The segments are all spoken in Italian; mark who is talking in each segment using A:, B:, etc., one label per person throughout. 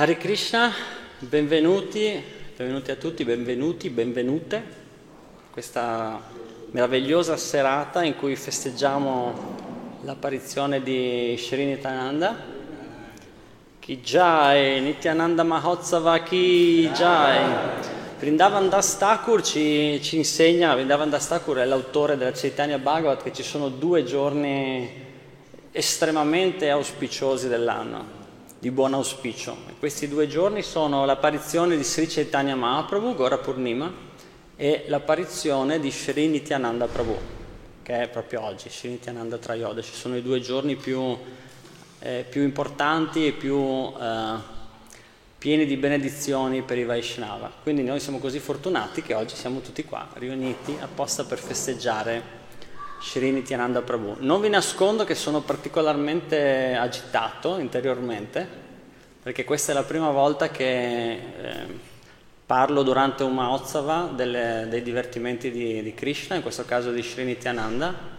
A: Hare Krishna, benvenuti, benvenuti a tutti, benvenuti, benvenute. Questa meravigliosa serata in cui festeggiamo l'apparizione di Srinitananda. Ki Jai, Nityananda Mahotsava Ki Jai. Vrindavan Das Thakur ci, ci insegna, Vrindavan Das Thakur è l'autore della Chaitanya Bhagavat, che ci sono due giorni estremamente auspiciosi dell'anno di buon auspicio. questi due giorni sono l'apparizione di Sri Chaitanya Mahaprabhu, Gora Purnima, e l'apparizione di Sri Nityananda Prabhu, che è proprio oggi, Sri Nityananda Trayodashi. Sono i due giorni più, eh, più importanti e più eh, pieni di benedizioni per i Vaishnava. Quindi noi siamo così fortunati che oggi siamo tutti qua, riuniti apposta per festeggiare Shri Nityananda Prabhu. Non vi nascondo che sono particolarmente agitato interiormente, perché questa è la prima volta che eh, parlo durante un Mahotsava dei divertimenti di, di, Krishna, in questo caso di Shri Nityananda,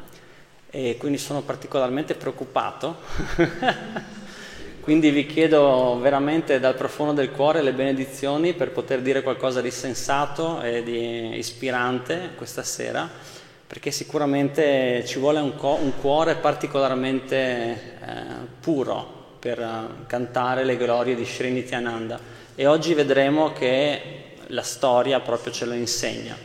A: e quindi sono particolarmente preoccupato. quindi vi chiedo veramente dal profondo del cuore le benedizioni per poter dire qualcosa di sensato e di ispirante questa sera perché sicuramente ci vuole un, co- un cuore particolarmente eh, puro per uh, cantare le glorie di Sri Nityananda e oggi vedremo che la storia proprio ce lo insegna.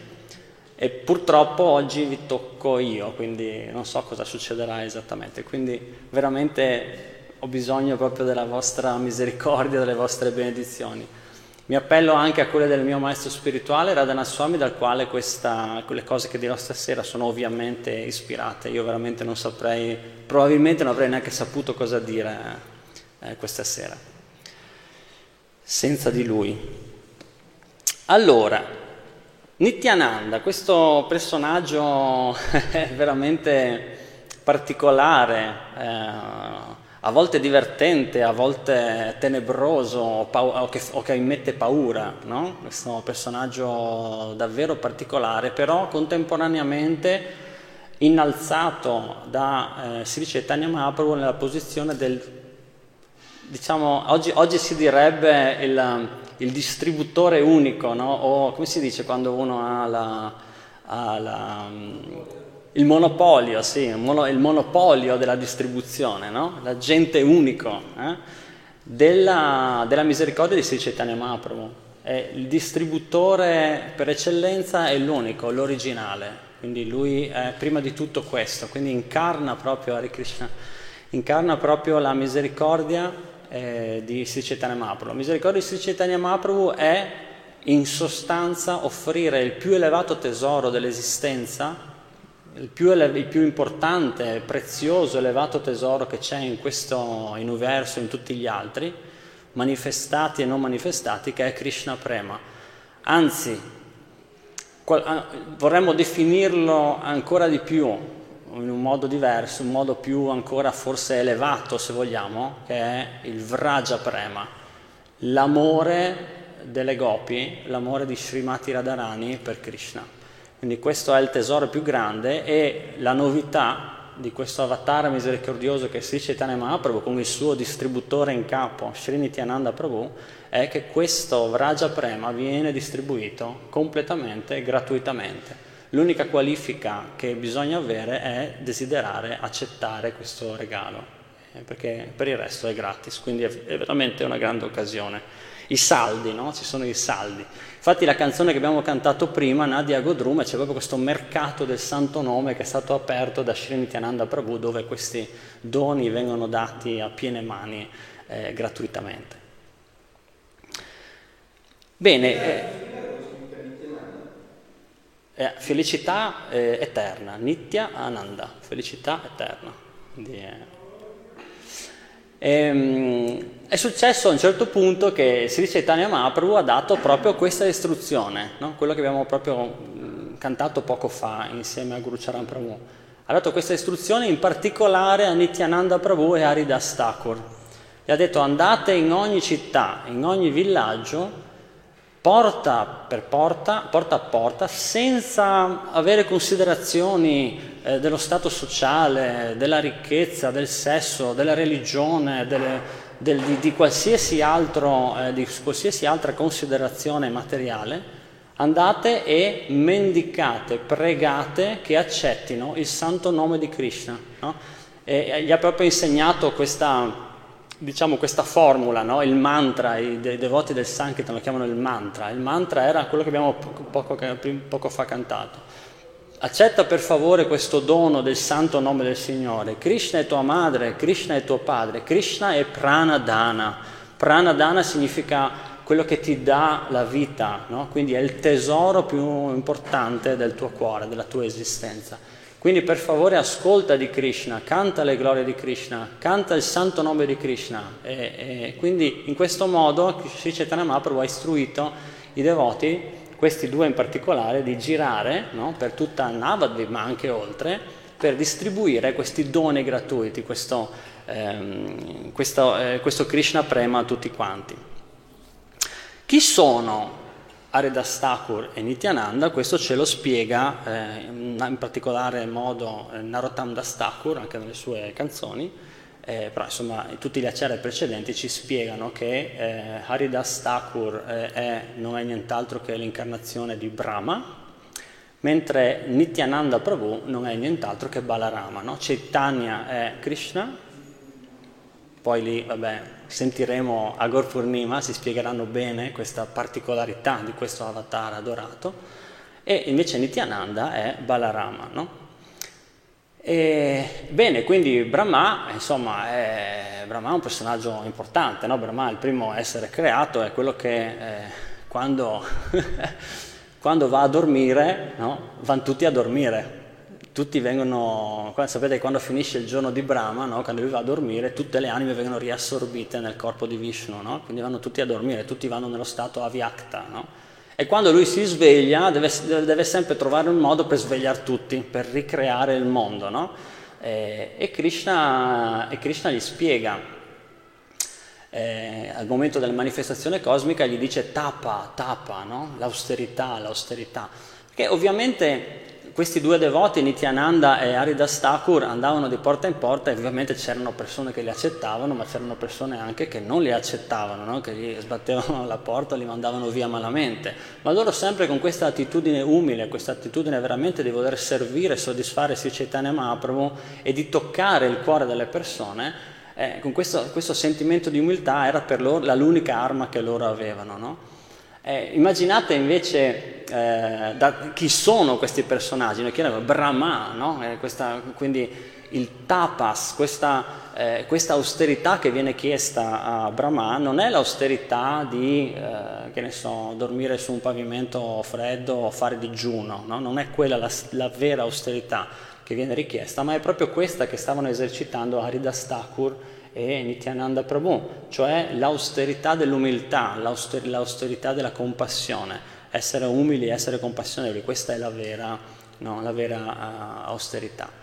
A: E purtroppo oggi vi tocco io, quindi non so cosa succederà esattamente, quindi veramente ho bisogno proprio della vostra misericordia, delle vostre benedizioni. Mi appello anche a quelle del mio maestro spirituale, Radhana Swami, dal quale questa, quelle cose che dirò stasera sono ovviamente ispirate. Io veramente non saprei, probabilmente non avrei neanche saputo cosa dire eh, questa sera, senza di lui. Allora, Nityananda, questo personaggio veramente particolare, eh, a volte divertente, a volte tenebroso o, che, o che, mette paura, no? questo personaggio davvero particolare, però contemporaneamente innalzato da eh, Sri Chaitanya Mahaprabhu nella posizione del, diciamo, oggi, oggi si direbbe il, il distributore unico, no? o come si dice quando uno ha la, ha la il monopolio, sì, il, monopolio della distribuzione, no? l'agente unico eh? della, della, misericordia di Sri Chaitanya Mahaprabhu. È il distributore per eccellenza è l'unico, l'originale, quindi lui è prima di tutto questo, quindi incarna proprio Krishna, incarna proprio la misericordia eh, di Sri Chaitanya Mahaprabhu. La misericordia di Sri Chaitanya Mahaprabhu è in sostanza offrire il più elevato tesoro dell'esistenza il più, ele- il più, importante, prezioso, elevato tesoro che c'è in questo universo, in tutti gli altri, manifestati e non manifestati, che è Krishna Prema. Anzi, qual- vorremmo definirlo ancora di più, in un modo diverso, un modo più ancora forse elevato, se vogliamo, che è il Vraja Prema, l'amore delle gopi, l'amore di Srimati Radharani per Krishna. Quindi questo è il tesoro più grande e la novità di questo avatar misericordioso che è Sri Chaitanya Mahaprabhu con il suo distributore in capo, Sri Nityananda Prabhu, è che questo Vraja Prema viene distribuito completamente e gratuitamente. L'unica qualifica che bisogna avere è desiderare accettare questo regalo, eh, perché per il resto è gratis, quindi è veramente una grande occasione i saldi, no? ci sono i saldi. Infatti la canzone che abbiamo cantato prima, Nadia Godrum, c'è proprio questo mercato del santo nome che è stato aperto da Srinityananda Prabhu dove questi doni vengono dati a piene mani eh, gratuitamente. Bene, eh, eh, felicità eh, eterna, Nitya Ananda, felicità eterna. Quindi, eh, e, ehm, è successo a un certo punto che Sri Chaitanya Mahaprabhu ha dato proprio questa istruzione, no? quello che abbiamo proprio cantato poco fa insieme a Guru Charan Prabhu. Ha dato questa istruzione in particolare a Nityananda Prabhu e a Haridas Thakur. Gli ha detto andate in ogni città, in ogni villaggio porta per porta, porta a porta, senza avere considerazioni eh, dello stato sociale, della ricchezza, del sesso, della religione, delle, del, di, di, qualsiasi altro, eh, di qualsiasi altra considerazione materiale, andate e mendicate, pregate che accettino il santo nome di Krishna. No? Gli ha proprio insegnato questa, diciamo, questa formula, no? il mantra, i, de- devoti del Sankirtan lo chiamano il mantra. Il mantra era quello che abbiamo poco, poco, poco fa cantato. Accetta per favore questo dono del santo nome del Signore. Krishna è tua madre, Krishna è tuo padre, Krishna è pranadana. Pranadana significa quello che ti dà la vita, no? quindi è il tesoro più importante del tuo cuore, della tua esistenza. Quindi per favore ascolta di Krishna, canta le glorie di Krishna, canta il santo nome di Krishna. E, e quindi in questo modo Sri Chaitanya Mahaprabhu ha istruito i devoti, questi due in particolare, di girare no? per tutta Navadvip, ma anche oltre, per distribuire questi doni gratuiti, questo, ehm, questo, eh, questo Krishna Prema a tutti quanti. Chi sono Aridas Thakur e Nityananda? Questo ce lo spiega eh, in particolare modo eh, Narottam Das Thakur, anche nelle sue canzoni, eh, però insomma tutti gli acciari precedenti ci spiegano che eh, Haridas Thakur eh, è, non è nient'altro che l'incarnazione di Brahma, mentre Nityananda Prabhu non è nient'altro che Balarama. No? Chaitanya è Krishna, poi lì, vabbè, sentiremo a Gor Purnima, si spiegheranno bene questa particolarità di questo avatar adorato, e invece Nityananda è Balarama, no? E, bene, quindi Brahma, insomma, è, Brahma è un personaggio importante, no? Brahma il primo a essere creato, è quello che eh, quando, quando, va a dormire, no? vanno tutti a dormire, tutti vengono, sapete quando finisce il giorno di Brahma, no? quando lui va a dormire, tutte le anime vengono riassorbite nel corpo di Vishnu, quindi vanno tutti a dormire, tutti vanno nello stato avyakta. No? E quando lui si sveglia deve, deve, sempre trovare un modo per svegliare tutti, per ricreare il mondo. E, e, Krishna, e, Krishna, gli spiega, eh, al momento della manifestazione cosmica gli dice tapa, tapa, l'austerità, l'austerità. Che ovviamente questi due devoti, Nityananda e Aridas Thakur, andavano di porta in porta e ovviamente c'erano persone che li accettavano, ma c'erano persone anche che non li accettavano, no? che gli sbattevano la porta, li mandavano via malamente. Ma loro sempre con questa attitudine umile, questa attitudine veramente di voler servire, soddisfare Sri Chaitanya Mahaprabhu e di toccare il cuore delle persone, eh, con questo, questo, sentimento di umiltà era per loro l'unica arma che loro avevano. No? Eh, immaginate invece eh, da, chi sono questi personaggi, noi chiediamo Brahma, no? eh, questa, quindi il tapas, questa, eh, questa, austerità che viene chiesta a Brahma non è l'austerità di, eh, che ne so, dormire su un pavimento freddo o fare digiuno, no? non è quella la, la, vera austerità che viene richiesta, ma è proprio questa che stavano esercitando Haridas Thakur e Nityananda Prabhu, cioè l'austerità dell'umiltà, l'auster- l'austerità della compassione, essere umili, essere compassionevoli, questa è la vera, no, la vera uh, austerità.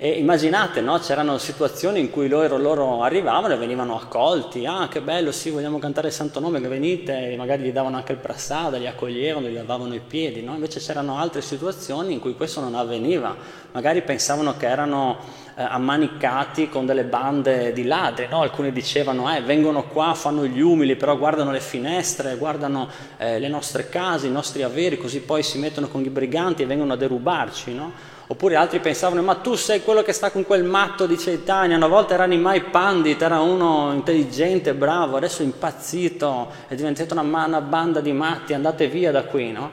A: E immaginate, no? c'erano situazioni in cui loro, loro, arrivavano e venivano accolti, ah che bello, sì, vogliamo cantare il santo nome, che venite, e magari gli davano anche il prasada, li accoglievano, gli lavavano i piedi, no? invece c'erano altre situazioni in cui questo non avveniva, magari pensavano che erano eh, ammanicati con delle bande di ladri, no? alcuni dicevano, eh, vengono qua, fanno gli umili, però guardano le finestre, guardano eh, le nostre case, i nostri averi, così poi si mettono con i briganti e vengono a derubarci, no? Oppure altri pensavano, ma tu sei quello che sta con quel matto di Chaitanya, una volta era Nimai Pandit, era uno intelligente, bravo, adesso è impazzito, è diventata una, una banda di matti, andate via da qui, no?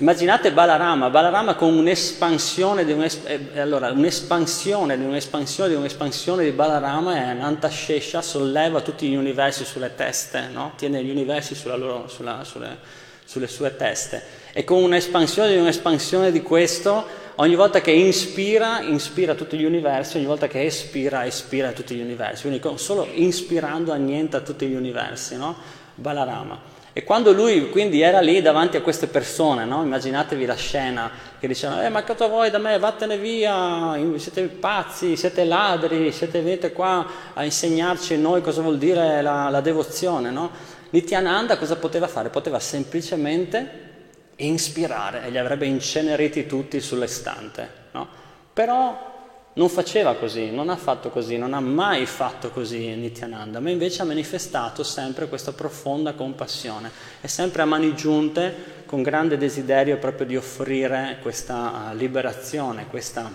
A: Immaginate Balarama, Balarama con un'espansione di, un'es- eh, allora, un'espansione di un'espansione di un'espansione di Balarama e Anantashesha solleva tutti gli universi sulle teste, no? tiene gli universi sulla loro, sulla, sulle, sulle sue teste. E con un'espansione di un'espansione di questo ogni volta che inspira, inspira tutti gli universi, ogni volta che espira, espira tutti gli universi, quindi solo inspirando annienta tutti gli universi, no? Balarama. E quando lui quindi era lì davanti a queste persone, no? immaginatevi la scena che dicevano, eh ma che voi da me, vattene via, siete pazzi, siete ladri, siete venite qua a insegnarci noi cosa vuol dire la, la devozione. No? Nityananda cosa poteva fare? Poteva semplicemente inspirare e li avrebbe inceneriti tutti sull'estante. No? Però Non faceva così, non ha fatto così, non ha mai fatto così Nityananda, ma invece ha manifestato sempre questa profonda compassione e sempre a mani giunte con grande desiderio proprio di offrire questa liberazione, questa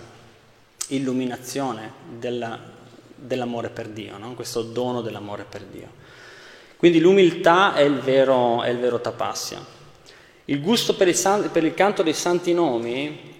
A: illuminazione della, dell'amore per Dio, no? questo dono dell'amore per Dio. Quindi l'umiltà è il vero, è il vero tapassia. Il gusto per il, per il canto dei santi nomi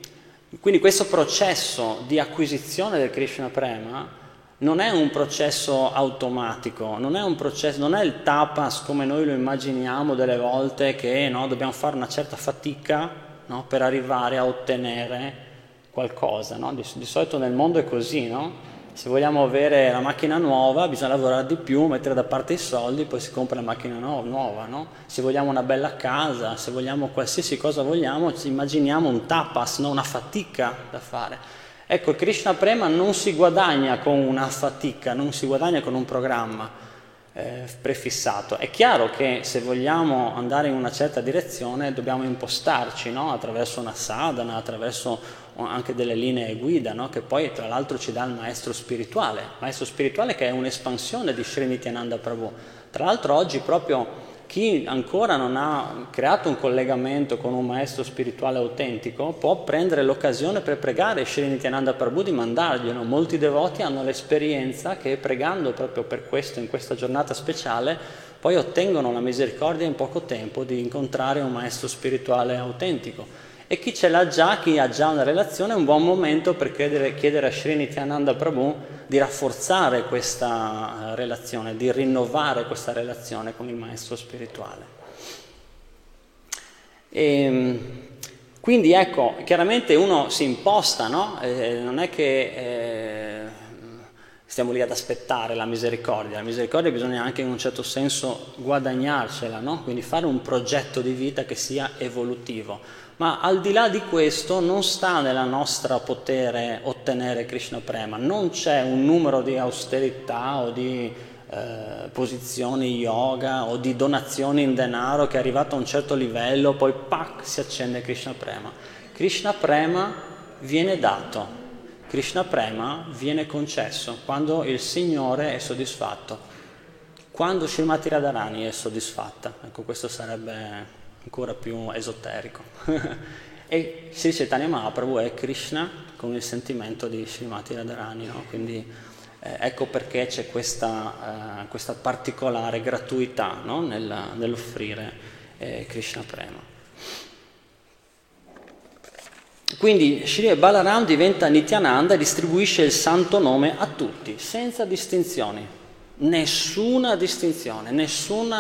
A: quindi questo processo di acquisizione del Krishna Prema non è un processo automatico, non è, un processo, non è il tapas come noi lo immaginiamo delle volte che no, dobbiamo fare una certa fatica no, per arrivare a ottenere qualcosa. No? Di, di, solito nel mondo è così, no? Se vogliamo avere la macchina nuova bisogna lavorare di più, mettere da parte i soldi, poi si compra la macchina no- nuova. No? Se vogliamo una bella casa, se vogliamo qualsiasi cosa vogliamo, ci immaginiamo un tapas, no? una fatica da fare. Ecco, il Krishna Prema non si guadagna con una fatica, non si guadagna con un programma eh, prefissato. È chiaro che se vogliamo andare in una certa direzione dobbiamo impostarci no? attraverso una sadhana, attraverso anche delle linee guida, no? che poi tra l'altro ci dà il maestro spirituale, maestro spirituale che è un'espansione di Sri Nityananda Prabhu. Tra l'altro oggi proprio chi ancora non ha creato un collegamento con un maestro spirituale autentico può prendere l'occasione per pregare Sri Nityananda Prabhu di mandarglielo. Molti devoti hanno l'esperienza che pregando proprio per questo in questa giornata speciale poi ottengono la misericordia in poco tempo di incontrare un maestro spirituale autentico. E chi ce l'ha già, chi ha già una relazione, è un buon momento per chiedere, chiedere a Sri Nityananda Prabhu di rafforzare questa eh, relazione, di rinnovare questa relazione con il maestro spirituale. E, ehm, quindi ecco, chiaramente uno si imposta, no? eh, non è che eh, stiamo lì ad aspettare la misericordia, la misericordia bisogna anche in un certo senso guadagnarcela, no? quindi fare un progetto di vita che sia evolutivo. Ma al di là di questo non sta nella nostra potere ottenere Krishna Prema, non c'è un numero di austerità o di eh, posizioni yoga o di donazioni in denaro che è arrivato a un certo livello, poi pac, si accende Krishna Prema. Krishna Prema viene dato, Krishna Prema viene concesso quando il Signore è soddisfatto, quando Srimati Radharani è soddisfatta. Ecco, questo sarebbe ancora più esoterico. e Sri Chaitanya Mahaprabhu è Krishna con il sentimento di Srimati Radharani, no? quindi eh, ecco perché c'è questa, eh, questa particolare gratuità no? Nella, nell'offrire eh, Krishna Prema. Quindi Shri Balaram diventa Nityananda e distribuisce il santo nome a tutti, senza distinzioni nessuna distinzione, nessun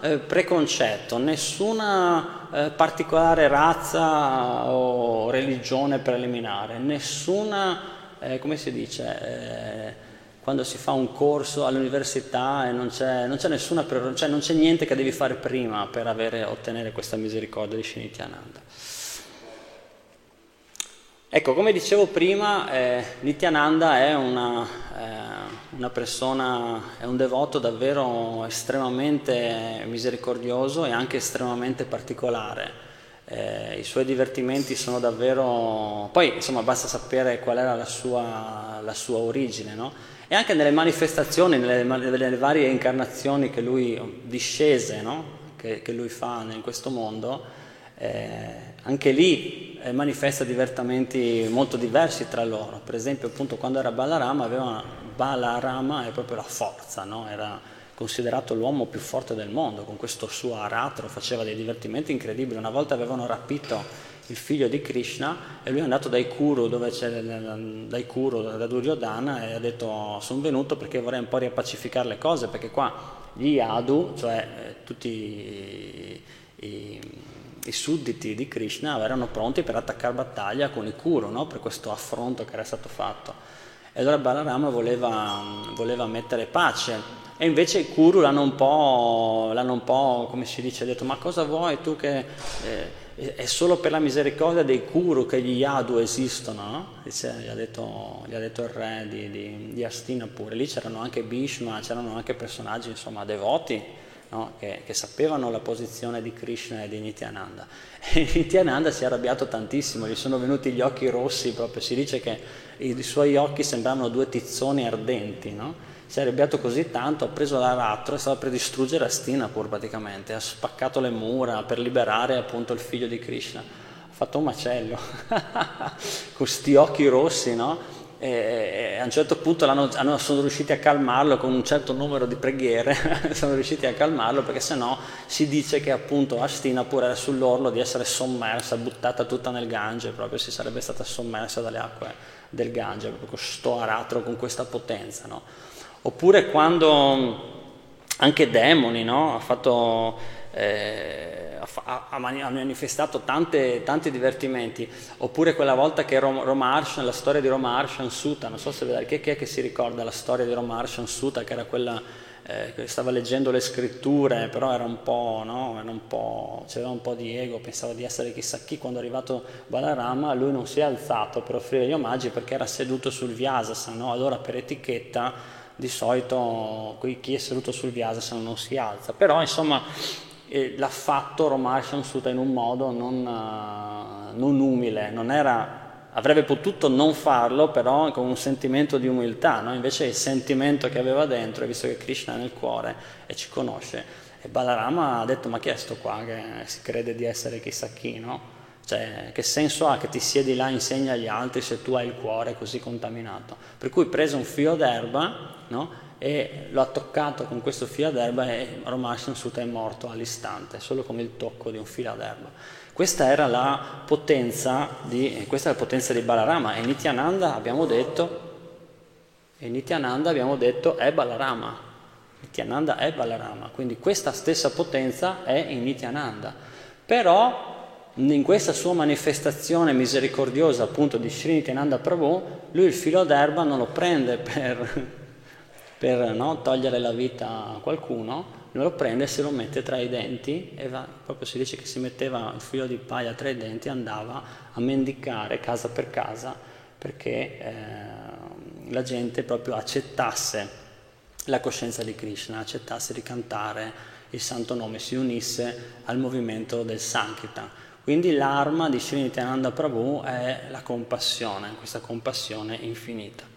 A: eh, preconcetto, nessuna eh, particolare razza o religione preliminare, nessuna, eh, come si dice, eh, quando si fa un corso all'università e non c'è, non c'è nessuna, cioè non c'è niente che devi fare prima per avere, ottenere questa misericordia di Shinityananda. Ecco, come dicevo prima, eh, Nityananda è una, eh, una, persona, è un devoto davvero estremamente misericordioso e anche estremamente particolare. Eh, I suoi divertimenti sono davvero... Poi, insomma, basta sapere qual era la sua, la sua origine, no? E anche nelle manifestazioni, nelle, nelle, varie incarnazioni che lui discese, no? che, che lui fa in questo mondo, eh, anche lì eh, manifesta divertimenti molto diversi tra loro. Per esempio, appunto, quando era Balarama, aveva, Balarama è proprio la forza, no? era considerato l'uomo più forte del mondo, con questo suo aratro faceva dei divertimenti incredibili. Una volta avevano rapito il figlio di Krishna e lui è andato dai Kuru, dove c'è dai Kuru, da Duryodhana, e ha detto sono venuto perché vorrei un po' riappacificare le cose, perché qua gli Yadu, cioè eh, tutti i, i i sudditi di Krishna erano pronti per attaccare battaglia con i Kuru, no? per questo affronto che era stato fatto. E allora Balarama voleva, voleva mettere pace e invece i Kuru l'hanno un po', l'hanno un po' come si dice, ha detto ma cosa vuoi tu che eh, è solo per la misericordia dei Kuru che gli Yadu esistono, no? Dice, gli, ha detto, gli, ha detto, il re di, di, di Astina pure, lì c'erano anche Bhishma, c'erano anche personaggi insomma devoti no? che, che, sapevano la posizione di Krishna e di Nityananda. E Nityananda si è arrabbiato tantissimo, gli sono venuti gli occhi rossi, proprio si dice che i, suoi occhi sembravano due tizzoni ardenti, no? si è arrabbiato così tanto, ha preso l'aratro e stava per distruggere Astinapur praticamente, ha spaccato le mura per liberare appunto il figlio di Krishna. Ha fatto un macello, con questi occhi rossi, no? E a un certo punto hanno, sono riusciti a calmarlo con un certo numero di preghiere, sono riusciti a calmarlo perché sennò si dice che appunto Astinapur era sull'orlo di essere sommersa, buttata tutta nel Gange, proprio si sarebbe stata sommersa dalle acque del Gange, proprio con sto aratro con questa potenza. No? Oppure quando anche Demoni no? ha, fatto, eh, ha, ha, manifestato tante, tanti divertimenti. Oppure quella volta che Rom, Romarshan, la storia di Romarshan Sutta, non so se vedete, chi è che si ricorda la storia di Romarshan Sutta, che era quella eh, che stava leggendo le scritture, però era un po', no? era un po', c'era un po' di ego, pensava di essere chissà chi, quando è arrivato Balarama lui non si è alzato per offrire gli omaggi perché era seduto sul Vyasasana, no? allora per etichetta di solito chi è seduto sul Vyasasana non si alza, però insomma l'ha fatto Romarshan Sutta in un modo non, uh, non umile, non era, avrebbe potuto non farlo però con un sentimento di umiltà, no? invece il sentimento che aveva dentro, visto che Krishna è nel cuore e ci conosce, e Balarama ha detto ma chi è sto qua che si crede di essere chissà chi, no? Cioè, che senso ha che ti siedi là e insegni agli altri se tu hai il cuore così contaminato? Per cui prese un filo d'erba no? E lo ha toccato con questo filo d'erba e Romashan Sutta è morto all'istante, solo con il tocco di un filo d'erba. Questa era la potenza di, questa è la potenza di Balarama e Nityananda abbiamo detto, e Nityananda abbiamo detto è Balarama. Nityananda è Balarama, quindi questa stessa potenza è in Nityananda. Però in questa sua manifestazione misericordiosa appunto di Sri Nityananda Prabhu, lui il filo d'erba non lo prende per, per no, togliere la vita a qualcuno, lo prende e se lo mette tra i denti e va, proprio si dice che si metteva il filo di paglia tra i denti e andava a mendicare casa per casa perché eh, la gente proprio accettasse la coscienza di Krishna, accettasse di cantare il santo nome, si unisse al movimento del Sankirtan. Quindi l'arma di Sri Prabhu è la compassione, questa compassione infinita.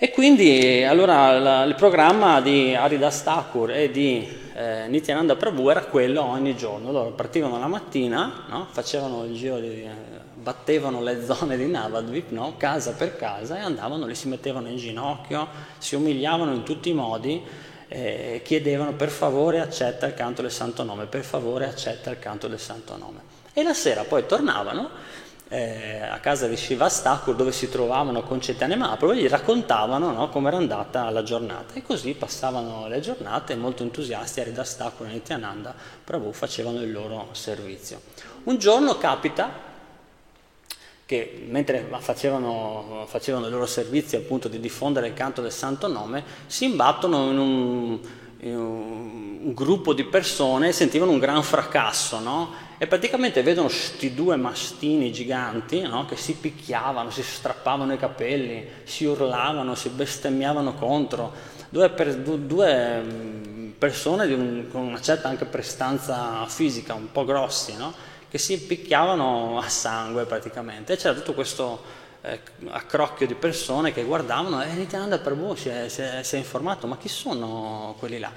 A: E quindi allora la, il programma di Haridas Thakur e di eh, Nityananda Prabhu era quello ogni giorno. Loro partivano la mattina, no? facevano il giro di, eh, battevano le zone di Navadvip, no? casa per casa, e andavano, li si mettevano in ginocchio, si umiliavano in tutti i modi eh, chiedevano per favore accetta il canto del santo nome, per favore accetta il canto del santo nome. E la sera poi tornavano eh, a casa di Shivastakur dove si trovavano con Chaitanya Mahaprabhu e gli raccontavano no, come era andata la giornata e così passavano le giornate molto entusiasti Haridas Thakur e Nityananda Prabhu facevano il loro servizio. Un giorno capita che mentre facevano, facevano il loro servizio appunto di diffondere il canto del santo nome, si imbattono in un, in un gruppo di persone e sentivano un gran fracasso, no? E praticamente vedono questi due mastini giganti no? che si picchiavano, si strappavano i capelli, si urlavano, si bestemmiavano contro, due, per, due mm, persone un, con una certa anche prestanza fisica, un po' grossi, no? che si picchiavano a sangue praticamente. E c'era tutto questo eh, accrocchio di persone che guardavano e Nityananda Prabhu si è, si, è, si è informato, ma chi sono quelli là?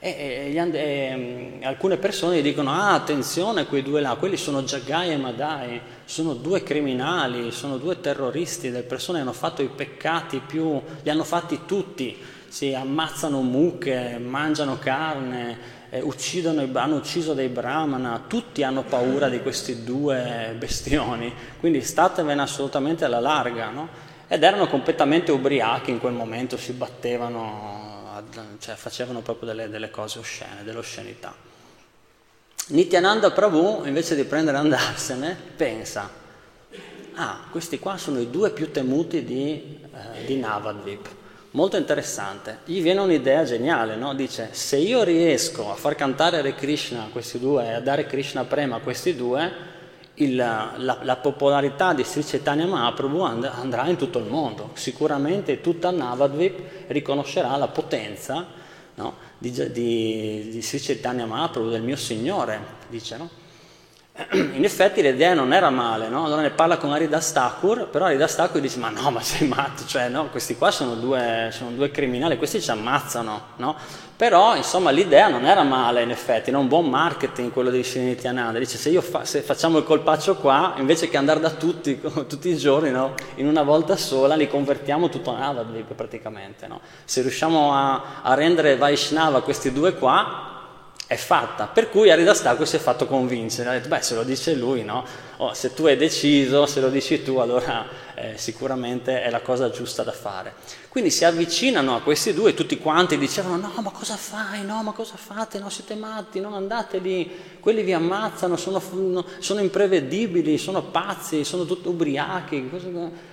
A: E, e, e, e, mm, alcune persone dicono ah attenzione quei due là, quelli sono Jagai e Madai, sono due criminali, sono due terroristi, delle persone hanno fatto i peccati più, li hanno fatti tutti, si ammazzano mucche, mangiano carne, eh, uccidono, hanno ucciso dei brahmana, tutti hanno paura di questi due bestioni, quindi statevene assolutamente alla larga, no? Ed erano completamente ubriachi in quel momento, si battevano, cioè facevano proprio delle, delle cose oscene, dell'oscenità. Nityananda Prabhu, invece di prendere e andarsene, pensa, ah, questi qua sono i due più temuti di, eh, di Navadvip molto interessante. Gli viene un'idea geniale, no? Dice, se io riesco a far cantare Hare Krishna a questi due e a dare Krishna Prema a questi due, il, la, la, popolarità di Sri Chaitanya Mahaprabhu and, andrà in tutto il mondo. Sicuramente tutta Navadvip riconoscerà la potenza no? di, di, di Sri Chaitanya Mahaprabhu, del mio Signore, dice, no? in effetti l'idea non era male, no? allora ne parla con Aridas Thakur, però Aridas Thakur dice ma no, ma sei matto, cioè no, questi qua sono due, sono due criminali, questi ci ammazzano, no? Però insomma l'idea non era male in effetti, era un buon marketing quello di Srinityananda, dice se, fa, se facciamo il colpaccio qua, invece che andare da tutti, tutti i giorni, no? in una volta sola li convertiamo tutto a Navadvip praticamente, se riusciamo a, a rendere Vaishnava questi due qua, è fatta. Per cui Aridastaco si è fatto convincere, ha detto, beh, se lo dice lui, no? Oh, se tu hai deciso, se lo dici tu, allora eh, sicuramente è la cosa giusta da fare. Quindi si avvicinano a questi due, tutti quanti dicevano, no, ma cosa fai? No, ma cosa fate? No, siete matti, non andate lì, quelli vi ammazzano, sono, sono imprevedibili, sono pazzi, sono tutti ubriachi,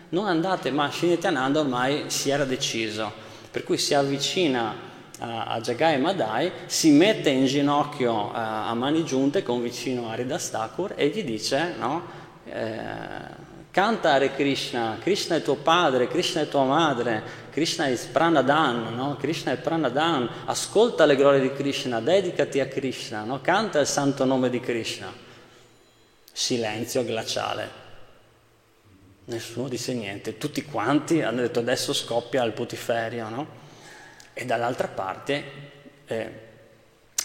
A: non andate, ma Shinityananda ormai si era deciso, per cui si avvicina a, Jagai Madai, si mette in ginocchio a, a mani giunte con vicino Aridas Thakur e gli dice, no, eh, canta Hare Krishna, Krishna è tuo padre, Krishna è tua madre, Krishna è Pranadan, no? Krishna è Pranadan, ascolta le glorie di Krishna, dedicati a Krishna, no? canta il santo nome di Krishna. Silenzio glaciale. Nessuno dice niente, tutti quanti hanno detto adesso scoppia il putiferio, no? E dall'altra parte eh,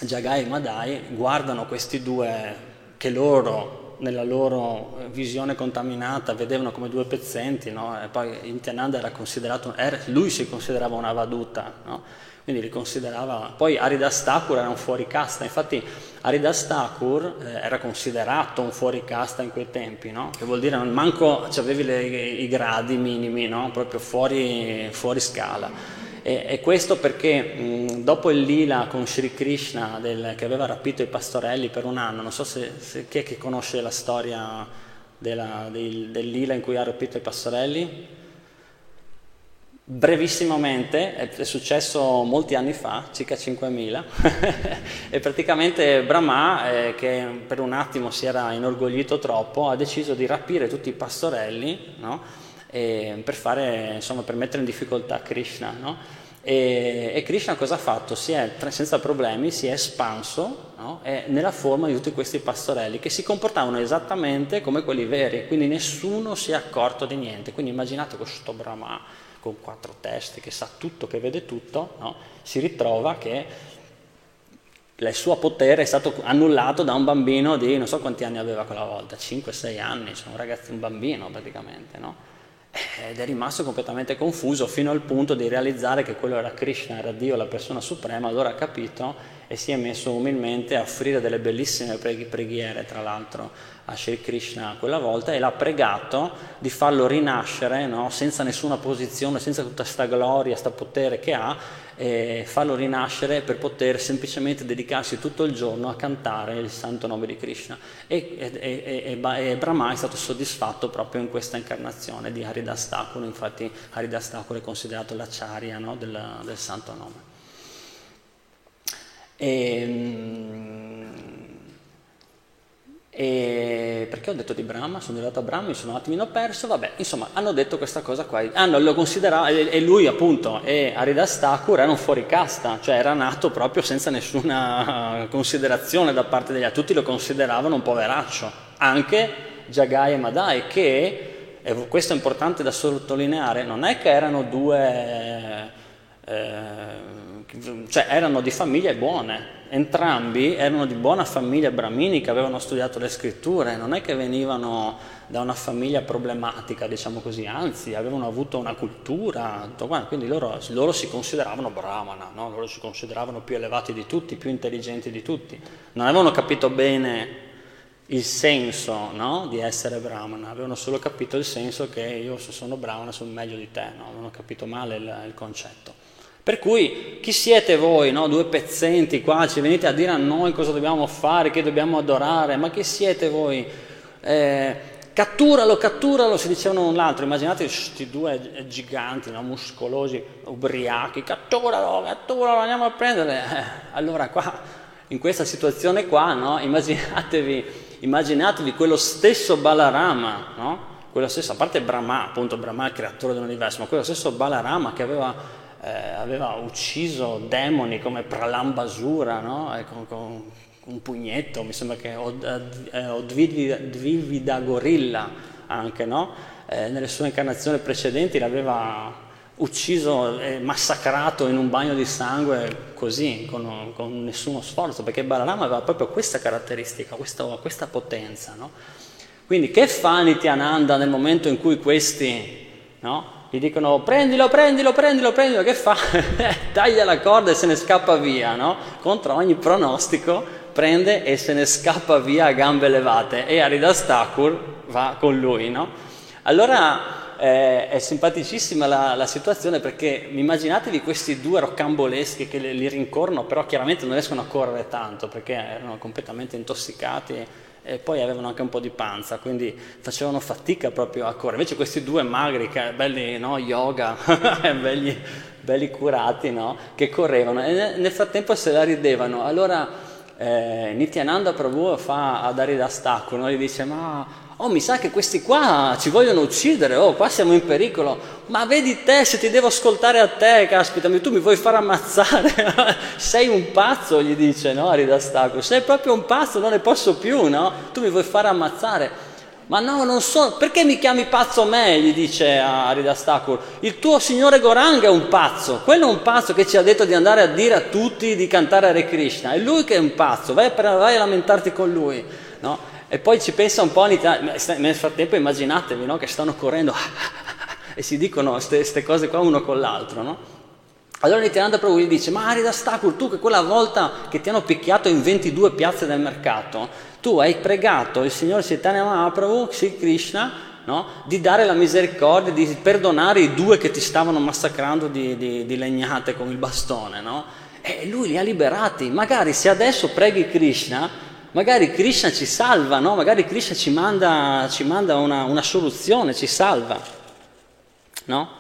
A: Jagai e Madai guardano questi due che loro nella loro visione contaminata vedevano come due pezzenti, no? poi Intiananda era considerato, era, lui si considerava una vaduta, no? quindi li considerava, poi Aridas Thakur era un fuoricasta, infatti Aridas Thakur eh, era considerato un fuoricasta in quei tempi, no? che vuol dire manco avevi le, i gradi minimi, proprio fuori, fuori scala. E, e questo perché mh, dopo il lila con Sri Krishna del, che aveva rapito i pastorelli per un anno, non so se, se chi è che conosce la storia della, del, del lila in cui ha rapito i pastorelli? Brevissimamente, è, successo molti anni fa, circa 5.000, e praticamente Brahma, eh, che per un attimo si era inorgoglito troppo, ha deciso di rapire tutti i pastorelli, no? E per, fare, insomma, per mettere in difficoltà Krishna. No? E, e, Krishna cosa ha fatto? Si è, senza problemi si è espanso no? nella forma di tutti questi pastorelli che si comportavano esattamente come quelli veri, quindi nessuno si è accorto di niente. Quindi immaginate questo Brahma con quattro teste che sa tutto, che vede tutto, no? si ritrova che il suo potere è stato annullato da un bambino di non so quanti anni aveva quella volta, 5-6 anni, cioè un ragazzo, un bambino praticamente, no? Ed è rimasto completamente confuso fino al punto di realizzare che quello era Krishna, era Dio, la persona suprema, allora ha capito e si è messo umilmente a offrire delle bellissime preghiere, tra l'altro, a Sri Krishna quella volta e l'ha pregato di farlo rinascere no? senza nessuna posizione, senza tutta questa gloria, questo potere che ha, e farlo rinascere per poter semplicemente dedicarsi tutto il giorno a cantare il santo nome di Krishna. E, e, e, e Brahma è stato soddisfatto proprio in questa incarnazione di Haridas Thakur, infatti Haridas Thakur è considerato l'acciaria no? del, del santo nome. E, ehm, e perché ho detto di Brahma? Sono arrivato a Brahma, mi sono un attimino perso, vabbè, insomma, hanno detto questa cosa qua. Hanno, lo considerava, e lui appunto, e Aridas Thakur era un fuoricasta, cioè era nato proprio senza nessuna considerazione da parte degli altri, tutti lo consideravano un poveraccio, anche Jagai e Madai, che, e questo è importante da sottolineare, non è che erano due... Eh, cioè erano di famiglie buone, entrambi erano di buona famiglia brahminica, avevano studiato le scritture, non è che venivano da una famiglia problematica, diciamo così, anzi avevano avuto una cultura, quindi loro, loro si consideravano brahmana, no? loro si consideravano più elevati di tutti, più intelligenti di tutti, non avevano capito bene il senso no? di essere brahmana, avevano solo capito il senso che io se sono brahmana sono meglio di te, no? avevano capito male il, il concetto. Per cui chi siete voi, no? due pezzenti qua, ci venite a dire a noi cosa dobbiamo fare, che dobbiamo adorare, ma chi siete voi? Eh, catturalo, catturalo, si dicevano l'un l'altro, immaginate questi due giganti, no? muscolosi, ubriachi, catturalo, catturalo, andiamo a prendere. Eh, allora qua, in questa situazione qua, no? immaginatevi, immaginatevi, quello stesso Balarama, no? quello stesso, a parte Brahma, appunto Brahma è il creatore dell'universo, ma quello stesso Balarama che aveva eh, aveva ucciso demoni come Pralambasura, no? eh, con, con, un pugnetto, mi sembra che Odvivida eh, Gorilla anche, no? eh, nelle sue incarnazioni precedenti l'aveva ucciso e massacrato in un bagno di sangue così, con, con nessuno sforzo, perché Balaram aveva proprio questa caratteristica, questa, questa potenza. No? Quindi che fa Nityananda nel momento in cui questi no, gli dicono prendilo, prendilo, prendilo, prendilo, che fa? Taglia la corda e se ne scappa via, no? Contro ogni pronostico prende e se ne scappa via a gambe levate e Aridas Thakur va con lui, no? Allora eh, è simpaticissima la, la, situazione perché immaginatevi questi due roccamboleschi che li, li rincorrono, però chiaramente non riescono a correre tanto perché erano completamente intossicati e poi avevano anche un po' di panza, quindi facevano fatica proprio a correre. Invece questi due magri, belli no, yoga, belli, belli, curati, no, che correvano e nel frattempo se la ridevano. Allora eh, Nityananda Prabhu fa ad Aridas Thakur, no, gli dice ma oh mi sa che questi qua ci vogliono uccidere, oh qua siamo in pericolo, ma vedi te se ti devo ascoltare a te, caspita, tu mi vuoi far ammazzare, sei un pazzo, gli dice no, Aridastaco, sei proprio un pazzo, non ne posso più, no? Tu mi vuoi far ammazzare. Ma no, non so, perché mi chiami pazzo me? gli dice a Aridastakur. Il tuo signore Goranga è un pazzo, quello è un pazzo che ci ha detto di andare a dire a tutti di cantare Hare Krishna, è lui che è un pazzo, vai, vai a lamentarti con lui, no? E poi ci pensa un po', nel frattempo immaginatevi no? che stanno correndo e si dicono queste cose qua uno con l'altro, no? Allora Nityananda Prabhu gli dice, ma Arida Stakur, tu che quella volta che ti hanno picchiato in 22 piazze del mercato, tu hai pregato il Signore Chaitanya Mahaprabhu, Sri Krishna, no? di dare la misericordia, di perdonare i due che ti stavano massacrando di, di, di legnate con il bastone, no? E lui li ha liberati. Magari se adesso preghi Krishna, Magari Krishna ci salva, no? Magari Krishna ci manda, ci manda una, una, soluzione, ci salva, no?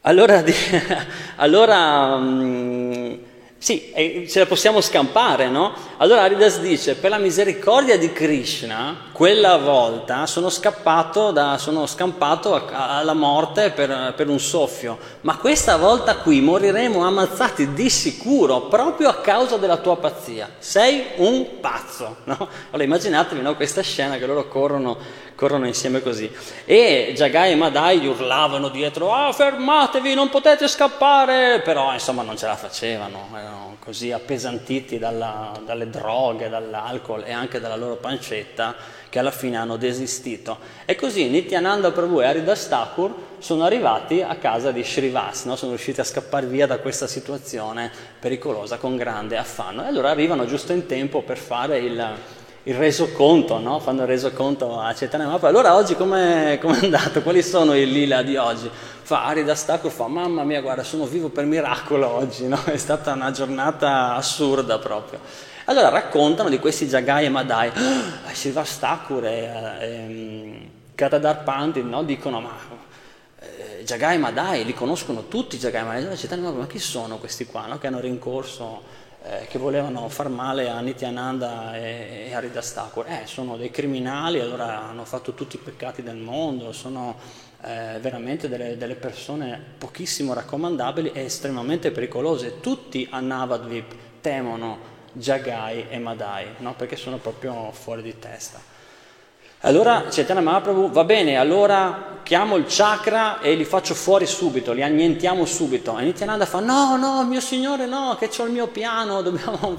A: Allora, allora um, sì, ce la possiamo scampare, no? Allora Aridas dice, per la misericordia di Krishna, quella volta sono scappato, da, sono scampato a, alla morte per, per, un soffio, ma questa volta qui moriremo ammazzati di sicuro proprio a causa della tua pazzia. Sei un pazzo, no? Allora immaginatevi no, questa scena che loro corrono corrono insieme così. E Jagai e Madai urlavano dietro, ah fermatevi, non potete scappare, però insomma non ce la facevano, erano così appesantiti dalla, dalle droghe, dall'alcol e anche dalla loro pancetta che alla fine hanno desistito. E così Nityananda Prabhu e Haridas Thakur sono arrivati a casa di Srivas, no? sono riusciti a scappare via da questa situazione pericolosa con grande affanno. E allora arrivano giusto in tempo per fare il il resoconto, no? fanno il resoconto a Mahaprabhu. Allora oggi com'è, com'è andato? Quali sono i lila di oggi? Fa Arida Stacco, fa mamma mia guarda sono vivo per miracolo oggi, no? è stata una giornata assurda proprio. Allora raccontano di questi Jagai e Madai, ah, Srivas Thakur e, e Gadadhar Pandit no? dicono ma eh, Jagai e Madai li conoscono tutti Jagai e Madai, ma chi sono questi qua no? che hanno rincorso eh, che volevano far male a Nityananda e, e a Ridastakur. Eh, sono dei criminali, allora hanno fatto tutti i peccati del mondo, sono eh, veramente delle, delle, persone pochissimo raccomandabili e estremamente pericolose. Tutti a Navadvip temono Jagai e Madai, no? perché sono proprio fuori di testa. Allora Chaitanya Mahaprabhu, va bene, allora chiamo il chakra e li faccio fuori subito, li annientiamo subito. E Nityananda fa, no, no, mio signore, no, che ho il mio piano, dobbiamo...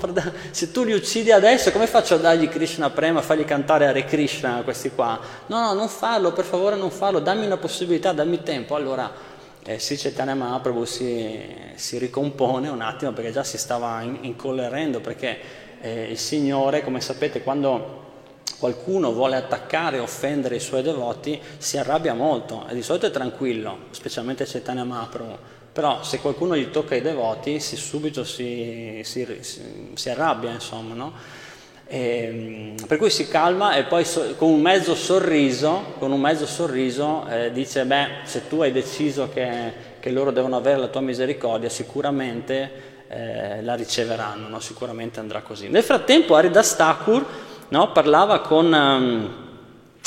A: se tu li uccidi adesso, come faccio a dargli Krishna Prema, a fargli cantare Hare Krishna questi qua? No, no, non farlo, per favore non farlo, dammi una possibilità, dammi tempo. Allora eh, sì, Chaitanya Mahaprabhu si, si, ricompone un attimo perché già si stava incollerendo, perché eh, il Signore, come sapete, quando qualcuno vuole attaccare e offendere i suoi devoti, si arrabbia molto e di solito è tranquillo, specialmente Chaitanya Mahaprabhu. Però se qualcuno gli tocca i devoti, si, subito si, si, si, arrabbia, insomma, no? e, per cui si calma e poi so, con un mezzo sorriso, un mezzo sorriso eh, dice, beh, se tu hai deciso che, che, loro devono avere la tua misericordia, sicuramente eh, la riceveranno, no? sicuramente andrà così. Nel frattempo Aridas Thakur no? parlava con, um,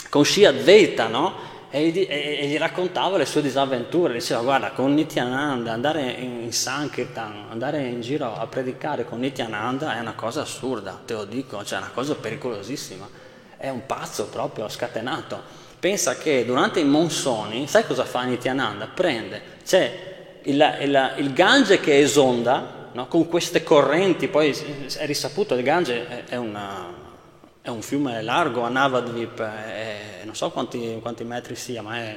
A: con Shri Advaita, no? e gli, e, e gli, raccontava le sue disavventure, diceva guarda con Nityananda andare in Sankirtan, andare in giro a predicare con Nityananda è una cosa assurda, te lo dico, cioè è una cosa pericolosissima, è un pazzo proprio scatenato. Pensa che durante i monsoni, sai cosa fa Nityananda? Prende, c'è il, il, il Gange che esonda no? con queste correnti, poi è risaputo il Gange è, è una è un fiume largo, a Navadvip, è, non so quanti, quanti, metri sia, ma è,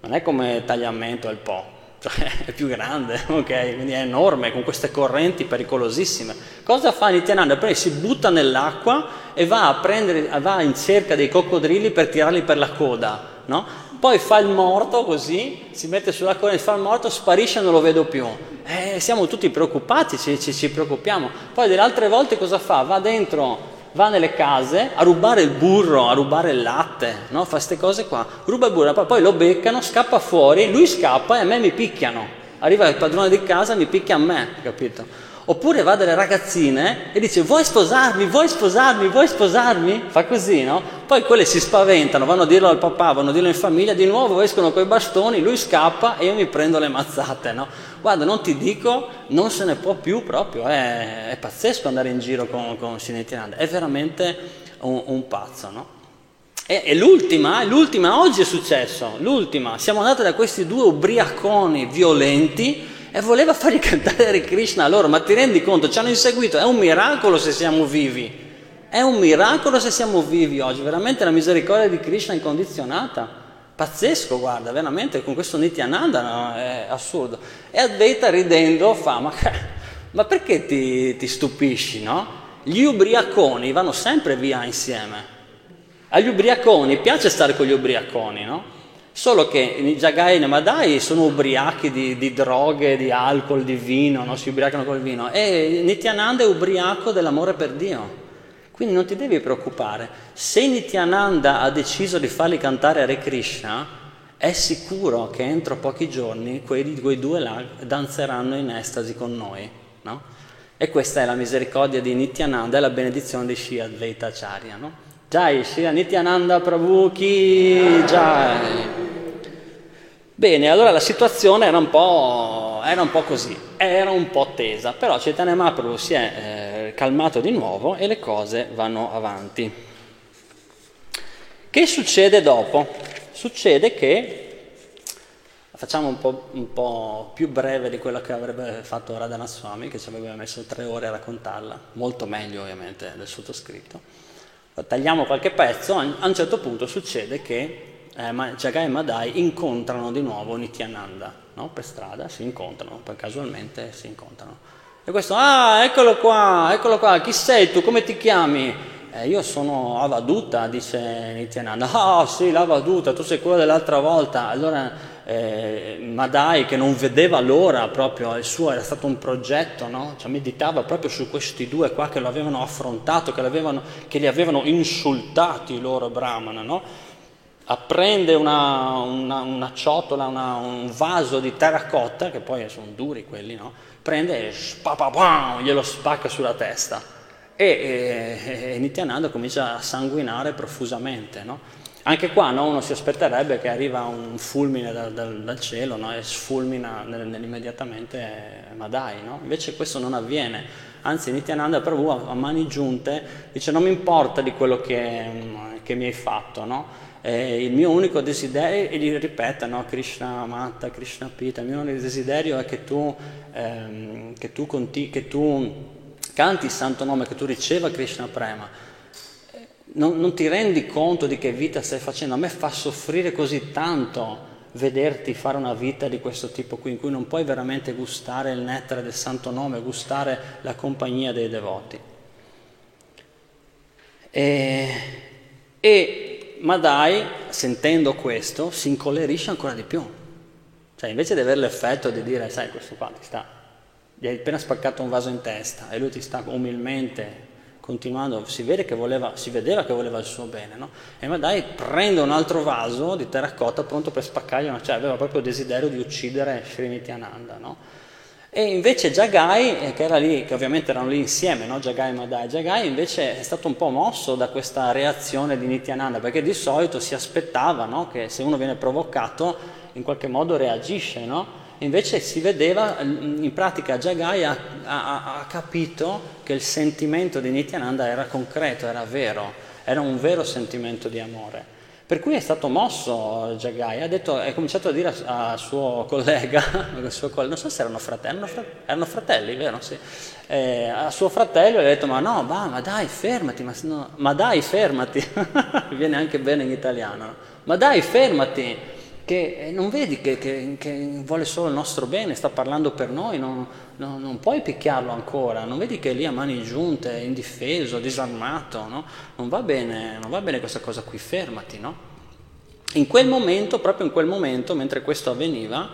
A: non è come Tagliamento il Po, cioè è più grande, ok? Quindi è enorme, con queste correnti pericolosissime. Cosa fa Nityananda? Poi si butta nell'acqua e va, a prendere, va in cerca dei coccodrilli per tirarli per la coda, no? Poi fa il morto così, si mette sulla coda e fa il morto, sparisce e non lo vedo più. Eh, siamo tutti preoccupati, ci, ci, ci preoccupiamo. Poi delle altre volte cosa fa? Va dentro va nelle case a rubare il burro, a rubare il latte, no? fa queste cose qua, ruba il burro, poi lo beccano, scappa fuori, lui scappa e a me mi picchiano. Arriva il padrone di casa e mi picchia a me, capito? Oppure va dalle ragazzine e dice vuoi sposarmi, vuoi sposarmi, vuoi sposarmi? Fa così, no? Poi quelle si spaventano, vanno a dirlo al papà, vanno a dirlo in famiglia, di nuovo escono coi bastoni, lui scappa e io mi prendo le mazzate, no? Guarda, non ti dico, non se ne può più proprio, è, è pazzesco andare in giro con, con Sinetinanda, è veramente un, un pazzo, no? E, e l'ultima, l'ultima, oggi è successo, l'ultima, siamo andati da questi due ubriaconi violenti e voleva fargli cantare Hare Krishna a loro, ma ti rendi conto, ci hanno inseguito, è un miracolo se siamo vivi, è un miracolo se siamo vivi oggi, veramente la misericordia di Krishna incondizionata, pazzesco guarda, veramente con questo Nityananda no? è assurdo. E Advaita ridendo fa, ma, ma perché ti, ti stupisci, no? Gli ubriaconi vanno sempre via insieme. Agli ubriaconi piace stare con gli ubriaconi, no? Solo che i Jagai e i Namadai sono ubriachi di, di, droghe, di alcol, di vino, no? si ubriacano col vino. E Nityananda è ubriaco dell'amore per Dio. Quindi non ti devi preoccupare. Se Nityananda ha deciso di farli cantare Hare Krishna, è sicuro che entro pochi giorni quei, quei due là danzeranno in estasi con noi. No? E questa è la misericordia di Nityananda e la benedizione di Shri Advaita Acharya. No? Jai, Shri Nityananda Prabhu Ki Jai. Bene, allora la situazione era un po', era un po così, era un po' tesa, però Chaitanya Mahaprabhu si è eh, calmato di nuovo e le cose vanno avanti. Che succede dopo? Succede che, facciamo un po', un po', più breve di quello che avrebbe fatto Radhana Swami, che ci aveva messo tre ore a raccontarla, molto meglio ovviamente del sottoscritto tagliamo qualche pezzo, a un certo punto succede che eh, Jagai e Madai incontrano di nuovo Nityananda, no? per strada si incontrano, poi casualmente si incontrano. E questo, ah, eccolo qua, eccolo qua, chi sei tu, come ti chiami? Eh, io sono Avaduta, dice Nityananda. Ah, oh, sì, l'Avaduta, tu sei quello dell'altra volta. Allora eh, Madai che non vedeva l'ora proprio, il suo era stato un progetto, no? cioè, meditava proprio su questi due qua che lo avevano affrontato, che, che li avevano insultati loro brahmana, no? Apprende una, una, una ciotola, una, un vaso di terracotta, che poi sono duri quelli, no? prende e spapapam, glielo spacca sulla testa e, e, e Nityananda comincia a sanguinare profusamente. No? Anche qua no, uno si aspetterebbe che arriva un fulmine dal, dal, dal cielo no, e sfulmina nell'immediatamente Madai, no? invece questo non avviene, anzi Nityananda Prabhu a mani giunte dice non mi importa di quello che, che mi hai fatto, Eh, il mio unico desiderio, e gli ripete, no? Krishna Matta, Krishna Pita, il mio unico desiderio è che tu, ehm, che tu, conti, che tu canti il santo nome, che tu riceva Krishna Prema non, non ti rendi conto di che vita stai facendo. A me fa soffrire così tanto vederti fare una vita di questo tipo qui, in cui non puoi veramente gustare il nettare del santo nome, gustare la compagnia dei devoti. E, e Madai, sentendo questo, si incollerisce ancora di più. Cioè, invece di avere l'effetto di dire, sai, questo qua ti sta, gli hai appena spaccato un vaso in testa e lui ti sta umilmente continuando, si, che voleva, si, vedeva che voleva il suo bene, no? E Madai prende un altro vaso di terracotta pronto per spaccargli, cioè aveva proprio il desiderio di uccidere Srinityananda, no? E invece Jagai, eh, che era lì, che ovviamente erano lì insieme, no? Jagai e Madai, Jagai invece è stato un po' mosso da questa reazione di Nityananda, perché di solito si aspettava no? che se uno viene provocato in qualche modo reagisce, no? Invece si vedeva, in pratica Jagai ha, ha, ha capito che il sentimento di Nityananda era concreto, era vero, era un vero sentimento di amore. Per cui è stato mosso Jagai, ha, detto, ha cominciato a dire al suo collega, suo collega, non so se erano fratelli, erano, fratelli, erano fratelli vero? Sì. Eh, a suo fratello gli ha detto ma no, ma, ma dai fermati, ma, no, ma dai fermati, viene anche bene in italiano, ma dai fermati, che eh, non vedi che, che, che, vuole solo il nostro bene, sta parlando per noi, non, non, non, puoi picchiarlo ancora, non vedi che è lì a mani giunte, indifeso, disarmato, no? non, va bene, non va bene questa cosa qui, fermati. No? In quel momento, proprio in quel momento, mentre questo avveniva,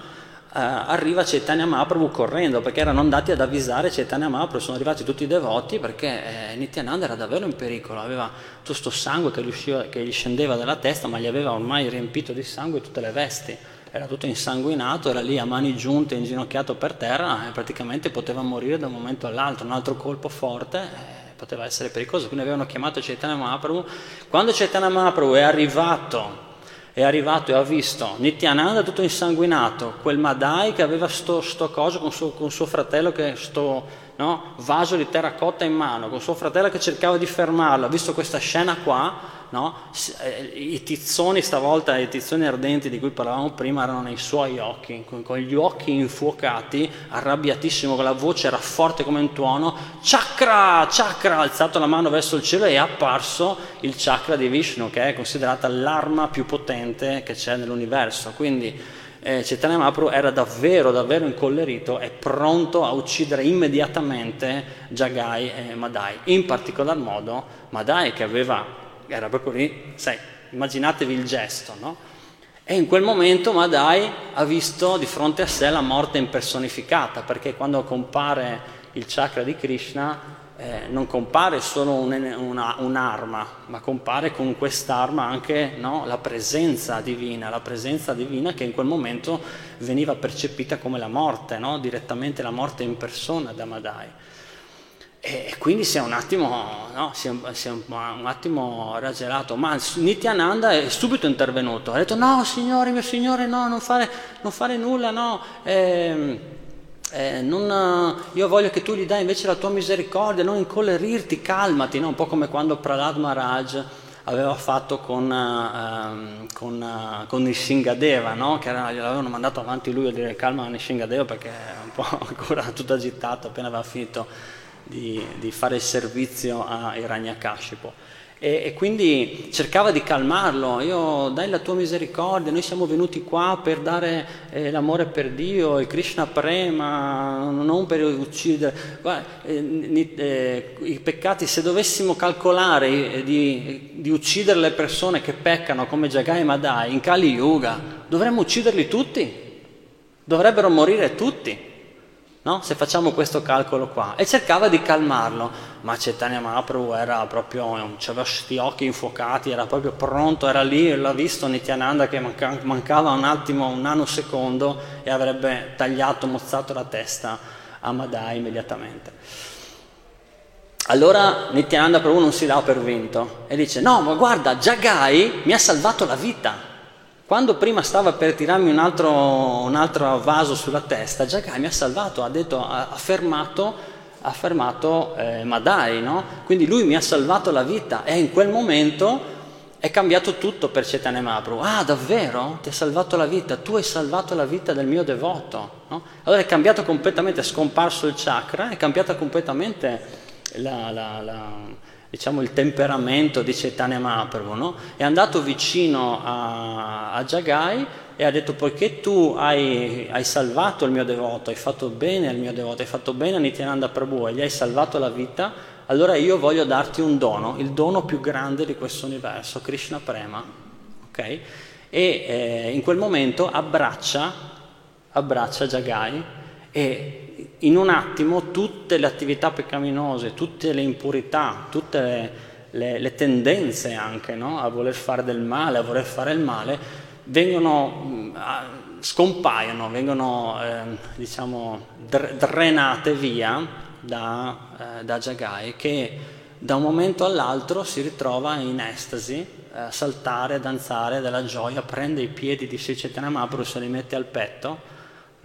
A: arriva Chaitanya Mahaprabhu correndo perché erano andati ad avvisare Chaitanya Mahaprabhu, sono arrivati tutti i devoti perché eh, Nityananda era davvero in pericolo, aveva tutto questo sangue che gli, usciva, che gli scendeva dalla testa ma gli aveva ormai riempito di sangue tutte le vesti, era tutto insanguinato, era lì a mani giunte, inginocchiato per terra e praticamente poteva morire da un momento all'altro, un altro colpo forte. Eh, poteva essere pericoloso, quindi avevano chiamato Chaitanya Mahaprabhu. Quando Chaitanya Mahaprabhu è arrivato è arrivato e ha visto Nityananda tutto insanguinato, quel Madai che aveva sto, sto coso con suo, con suo fratello che sto no, vaso di terracotta in mano, con suo fratello che cercava di fermarlo, ha visto questa scena qua, no, eh, i tizzoni stavolta, i tizzoni ardenti di cui parlavamo prima erano nei suoi occhi, con, con gli occhi infuocati, arrabbiatissimo, con la voce era forte come un tuono, chakra, chakra, ha alzato la mano verso il cielo e è apparso il chakra di Vishnu, che è considerata l'arma più potente che c'è nell'universo. Quindi eh, Chaitanya Mahaprabhu era davvero, davvero incollerito e pronto a uccidere immediatamente Jagai e Madai. In particolar modo Madai che aveva, era proprio lì, sai, immaginatevi il gesto, no? E in quel momento Madai ha visto di fronte a sé la morte impersonificata, perché quando compare il chakra di Krishna eh, non compare solo un, una, un'arma, ma compare con quest'arma anche no, la presenza divina, la presenza divina che in quel momento veniva percepita come la morte, no? direttamente la morte in persona da Madai. E quindi si è un attimo, no, si è, si è un, un, attimo raggelato, ma Nityananda è subito intervenuto, ha detto no signore, mio signore, no, non fare, non fare nulla, no. Eh, eh, non, io voglio che tu gli dai invece la tua misericordia, non incollerirti, calmati, no? un po' come quando Prahlad Maharaj aveva fatto con, uh, con, uh, con Nishingadeva, no? che era, gliel'avevano mandato avanti lui a dire calma a Nishingadeva perché è un po' ancora tutto agitato appena aveva finito di, di fare il servizio a Hiranyakashipu. E, e, quindi cercava di calmarlo, io dai la tua misericordia, noi siamo venuti qua per dare eh, l'amore per Dio, il Krishna prema, non per uccidere. Guarda, eh, eh, I peccati, se dovessimo calcolare eh, di, di, uccidere le persone che peccano come Jagai Madai in Kali Yuga, dovremmo ucciderli tutti, dovrebbero morire tutti no? se facciamo questo calcolo qua. E cercava di calmarlo, ma Chaitanya Mahaprabhu era proprio, aveva questi occhi infuocati, era proprio pronto, era lì, l'ha visto Nityananda che manca, mancava un attimo, un nanosecondo e avrebbe tagliato, mozzato la testa a Madai immediatamente. Allora Nityananda Prabhu non si dà per vinto e dice no ma guarda Jagai mi ha salvato la vita quando prima stava per tirarmi un altro, un altro vaso sulla testa, Jagai mi ha salvato, ha, detto, ha fermato, ha fermato eh, Madai, no? quindi lui mi ha salvato la vita e in quel momento è cambiato tutto per Chaitanya Mahaprabhu. Ah, davvero? Ti ha salvato la vita? Tu hai salvato la vita del mio devoto. No? Allora è cambiato completamente, è scomparso il chakra, è cambiata completamente la, la, la diciamo, il temperamento di Chaitanya Mahaprabhu, no? è andato vicino a, a Jagai e ha detto poiché tu hai, hai, salvato il mio devoto, hai fatto bene al mio devoto, hai fatto bene a Nityananda Prabhu e gli hai salvato la vita, allora io voglio darti un dono, il dono più grande di questo universo, Krishna Prema. Okay? E eh, in quel momento abbraccia, abbraccia Jagai e in un attimo tutte le attività peccaminose, tutte le impurità, tutte le, le, le tendenze anche no? a voler fare del male, a voler fare il male, vengono, scompaiono, vengono eh, diciamo, drenate via da, eh, da Jagai che da un momento all'altro si ritrova in estasi, eh, saltare, danzare della gioia, prende i piedi di Sri Chaitanya Mahaprabhu, se li mette al petto,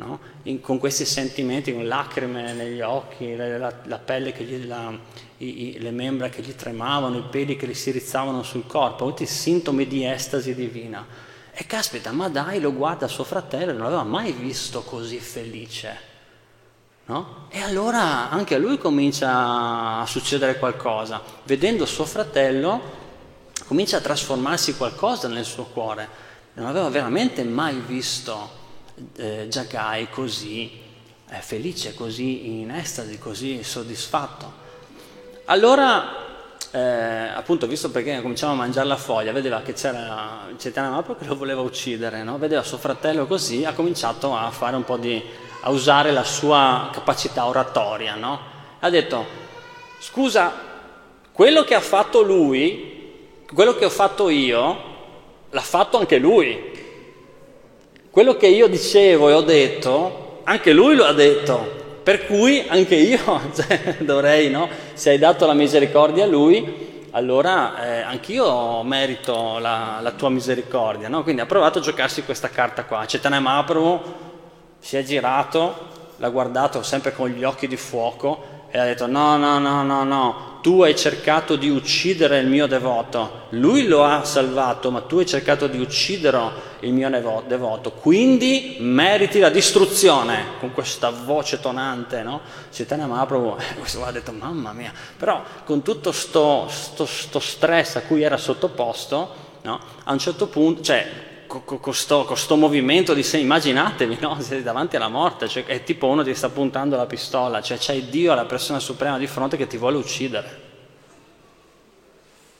A: no? in, con questi sentimenti, con lacrime negli occhi, la, la, pelle che gli, la, i, i, le membra che gli tremavano, i peli che gli si rizzavano sul corpo, tutti sintomi di estasi divina. E caspita, ma dai, lo guarda suo fratello, non l'aveva mai visto così felice. No? E allora anche a lui comincia a succedere qualcosa. Vedendo suo fratello, comincia a trasformarsi qualcosa nel suo cuore. Non aveva veramente mai visto eh, Jagai così eh, felice, così in estasi, così soddisfatto. Allora, eh, appunto, visto perché cominciava a mangiare la foglia, vedeva che c'era Chaitanya Mahaprabhu che lo voleva uccidere, no? vedeva suo fratello così, ha cominciato a fare un po' di a usare la sua capacità oratoria, no? Ha detto, scusa, quello che ha fatto lui, quello che ho fatto io, l'ha fatto anche lui. Quello che io dicevo e ho detto, anche lui lo ha detto. Per cui anche io cioè, dovrei, no? Se hai dato la misericordia a lui, allora eh, anch'io merito la, la tua misericordia, no? Quindi ha provato a giocarsi questa carta qua. Cetane Mahaprabhu si è girato, l'ha guardato sempre con gli occhi di fuoco e ha detto no, no, no, no, no, tu hai cercato di uccidere il mio devoto, lui lo ha salvato, ma tu hai cercato di uccidere il mio devoto, quindi meriti la distruzione, con questa voce tonante, no? Chaitanya Mahaprabhu, questo ha detto mamma mia, però con tutto sto, sto, sto stress a cui era sottoposto, no? a un certo punto, cioè con questo movimento di sé, immaginatevi, no? Siete davanti alla morte, cioè, è tipo uno ti sta puntando la pistola, cioè c'è Dio, la persona suprema di fronte che ti vuole uccidere.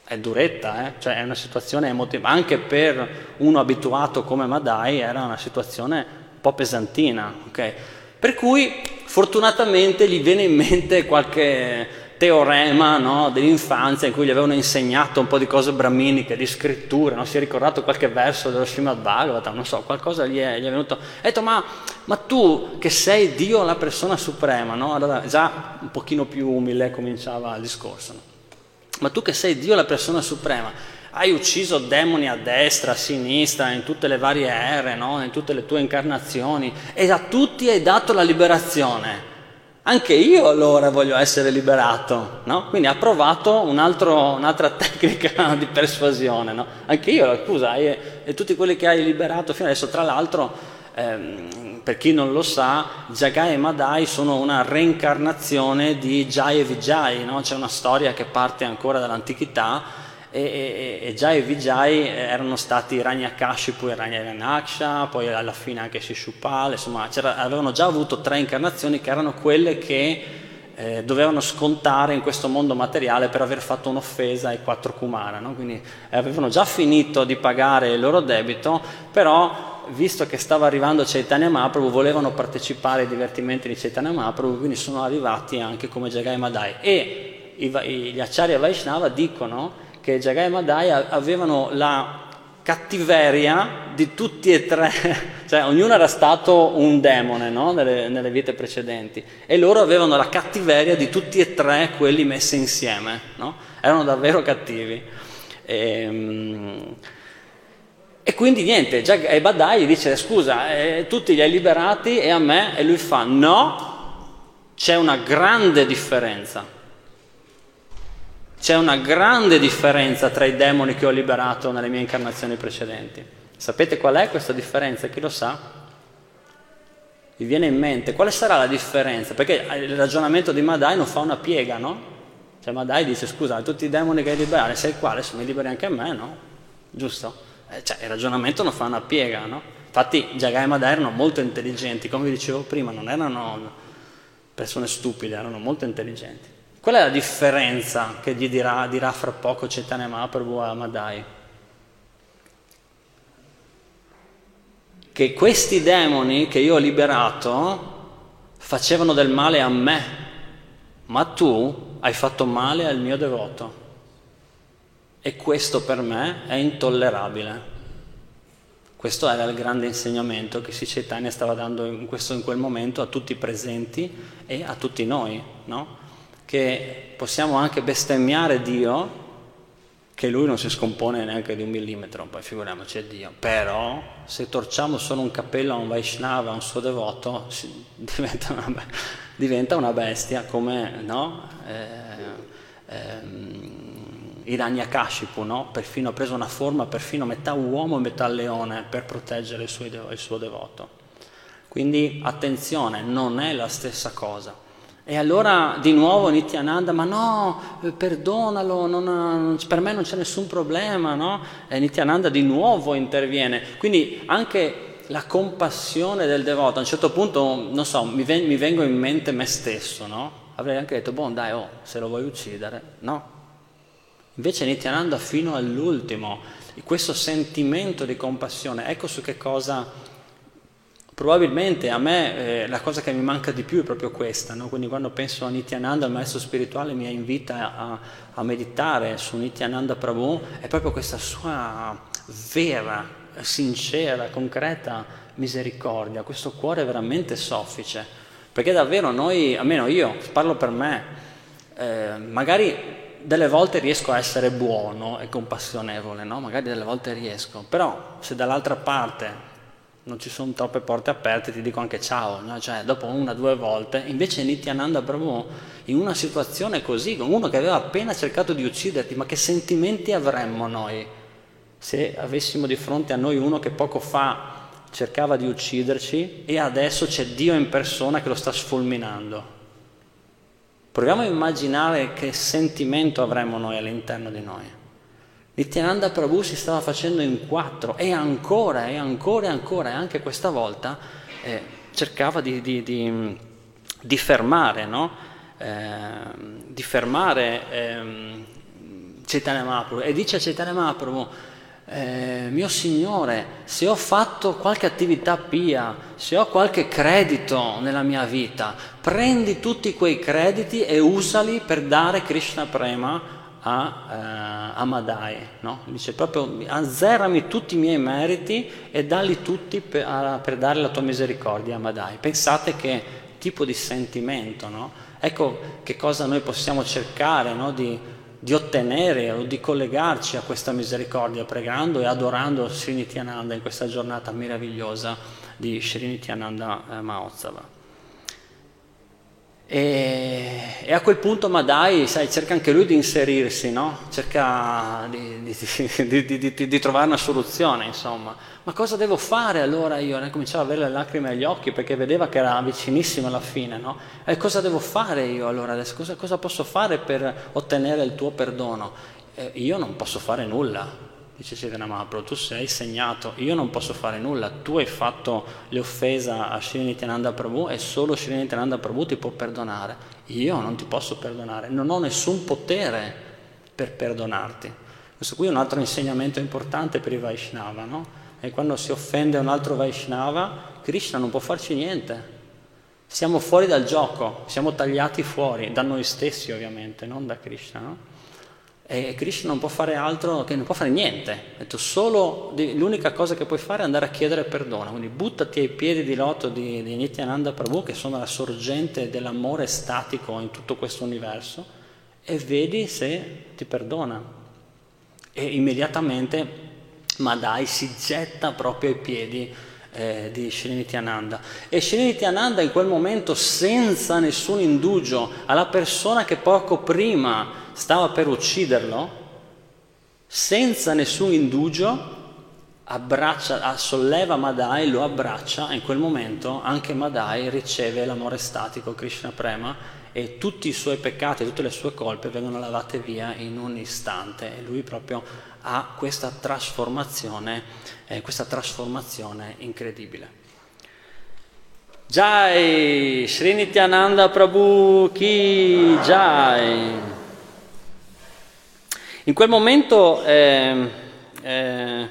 A: È duretta, eh? cioè è una situazione emotiva, anche per uno abituato come Madai era una situazione un po' pesantina, ok? Per cui fortunatamente gli viene in mente qualche teorema no, dell'infanzia in cui gli avevano insegnato un po' di cose brahminiche, di scritture, no? si è ricordato qualche verso dello Srimad Bhagavatam, non so, qualcosa gli è, gli è venuto. Ha detto, ma, ma, tu che sei Dio la persona suprema, no? allora già un pochino più umile cominciava il discorso. Ma tu che sei Dio la persona suprema, hai ucciso demoni a destra, a sinistra, in tutte le varie ere, in tutte le tue incarnazioni, e a tutti hai dato la liberazione anche io allora voglio essere liberato, no? Quindi ha provato un altro, un'altra tecnica di persuasione, no? Anche io, scusa, e, e, tutti quelli che hai liberato fino adesso, tra l'altro, ehm, per chi non lo sa, Jagai e Madai sono una reincarnazione di Jai e Vijay, no? C'è una storia che parte ancora dall'antichità e, e, e Jai e Vijay erano stati Ragnakashipu e Ragnanaksha, poi alla fine anche Shishupal, insomma avevano già avuto tre incarnazioni che erano quelle che eh, dovevano scontare in questo mondo materiale per aver fatto un'offesa ai quattro Kumara, no? quindi eh, avevano già finito di pagare il loro debito, però visto che stava arrivando Chaitanya Mahaprabhu volevano partecipare ai divertimenti di Chaitanya Mahaprabhu, quindi sono arrivati anche come Jagai Madai e gli Acharya Vaishnava dicono che Jagai e Madai avevano la cattiveria di tutti e tre, cioè ognuno era stato un demone no? nelle, nelle, vite precedenti e loro avevano la cattiveria di tutti e tre quelli messi insieme, no? erano davvero cattivi. E, ehm, e quindi niente, Jagai e Badai gli dice scusa, eh, tutti li hai liberati e a me? E lui fa no, c'è una grande differenza c'è una grande differenza tra i demoni che ho liberato nelle mie incarnazioni precedenti. Sapete qual è questa differenza? Chi lo sa? Vi viene in mente quale sarà la differenza? Perché il ragionamento di Madai non fa una piega, no? Cioè Madai dice scusa, tutti i demoni che hai liberato, sei qua, adesso mi liberi anche a me, no? Giusto? Eh, cioè il ragionamento non fa una piega, no? Infatti Jagai e Madai erano molto intelligenti, come vi dicevo prima, non erano persone stupide, erano molto intelligenti. Qual è la differenza che gli dirà, dirà fra poco Chaitanya Mahaprabhu a Madai? Che questi demoni che io ho liberato facevano del male a me, ma tu hai fatto male al mio devoto. E questo per me è intollerabile. Questo era il grande insegnamento che Sri stava dando in, questo, in, quel momento a tutti i presenti e a tutti noi, no? Che possiamo anche bestemmiare Dio, che lui non si scompone neanche di un millimetro, poi figuriamoci è Dio, però se torciamo solo un cappello a un Vaishnava, a un suo devoto, diventa una, diventa una bestia come no? eh, eh, Hiranyakashipu, no? perfino ha preso una forma perfino metà uomo e metà leone per proteggere il suo, il suo devoto. Quindi attenzione, non è la stessa cosa. E allora di nuovo Nityananda, ma no, perdonalo, non, per me non c'è nessun problema, no? E Nityananda di nuovo interviene. Quindi anche la compassione del devoto, a un certo punto, non so, mi, ven- mi vengo in mente me stesso, no? Avrei anche detto, boh, dai, oh, se lo vuoi uccidere, no, Invece Nityananda fino all'ultimo, questo sentimento di compassione, ecco su che cosa, probabilmente a me eh, la cosa che mi manca di più è proprio questa, no? quindi quando penso a Nityananda, il maestro spirituale mi invita a, a meditare su Nityananda Prabhu, è proprio questa sua vera, sincera, concreta misericordia, questo cuore veramente soffice, perché davvero noi, almeno io, parlo per me, eh, magari delle volte riesco a essere buono e compassionevole, no? magari delle volte riesco, però se dall'altra parte non ci sono troppe porte aperte ti dico anche ciao, no? cioè dopo una o due volte, invece Nityananda Brahmo in una situazione così, con uno che aveva appena cercato di ucciderti, ma che sentimenti avremmo noi se avessimo di fronte a noi uno che poco fa cercava di ucciderci e adesso c'è Dio in persona che lo sta sfulminando? Proviamo a immaginare che sentimento avremmo noi all'interno di noi. Nityananda Prabhu si stava facendo in quattro e ancora e ancora e ancora e anche questa volta eh, cercava di, di, di, di fermare, no? eh, di fermare eh, Chaitanya Mahaprabhu e dice a Chaitanya Mahaprabhu eh, mio Signore, se ho fatto qualche attività pia, se ho qualche credito nella mia vita, prendi tutti quei crediti e usali per dare Krishna Prema a, eh, a Madai. No? Dice proprio azzerami tutti i miei meriti e dalli tutti per, a, per dare la tua misericordia a Madai. Pensate che tipo di sentimento, no? Ecco che cosa noi possiamo cercare no? di di ottenere o di collegarci a questa misericordia pregando e adorando Srinityananda in questa giornata meravigliosa di Srinityananda eh, Mahotsava. E, e, a quel punto Madai, sai, cerca anche lui di inserirsi, no? cerca di, di, di, di, trovare una soluzione, insomma. Ma cosa devo fare allora io? Ne cominciava ad avere le lacrime agli occhi perché vedeva che era vicinissimo alla fine, no? E cosa devo fare io allora? Cosa, cosa posso fare per ottenere il tuo perdono? Eh, io non posso fare nulla, Dice Chaitanya Mahaprabhu, tu sei segnato, io non posso fare nulla, tu hai fatto l'offesa a Srinityananda Prabhu e solo Srinityananda Prabhu ti può perdonare. Io non ti posso perdonare, non ho nessun potere per perdonarti. Questo qui è un altro insegnamento importante per i Vaishnava, no? E quando si offende un altro Vaishnava, Krishna non può farci niente. Siamo fuori dal gioco, siamo tagliati fuori, da noi stessi ovviamente, non da Krishna, no? E Krishna non può fare altro che non può fare niente. Detto solo l'unica cosa che puoi fare è andare a chiedere perdono. Quindi buttati ai piedi di loto di, di Nityananda Prabhu, che sono la sorgente dell'amore statico in tutto questo universo, e vedi se ti perdona. E immediatamente Madai si getta proprio ai piedi eh, di Srinityananda. E Srinityananda in quel momento, senza nessun indugio alla persona che poco prima stava per ucciderlo, senza nessun indugio, abbraccia, solleva Madai, lo abbraccia e in quel momento anche Madai riceve l'amore statico, Krishna Prema, e tutti i suoi peccati, tutte le sue colpe vengono lavate via in un istante e lui proprio ha questa trasformazione, eh, questa trasformazione incredibile. Jai Srinityananda Prabhu Ki Jai in quel momento eh, eh,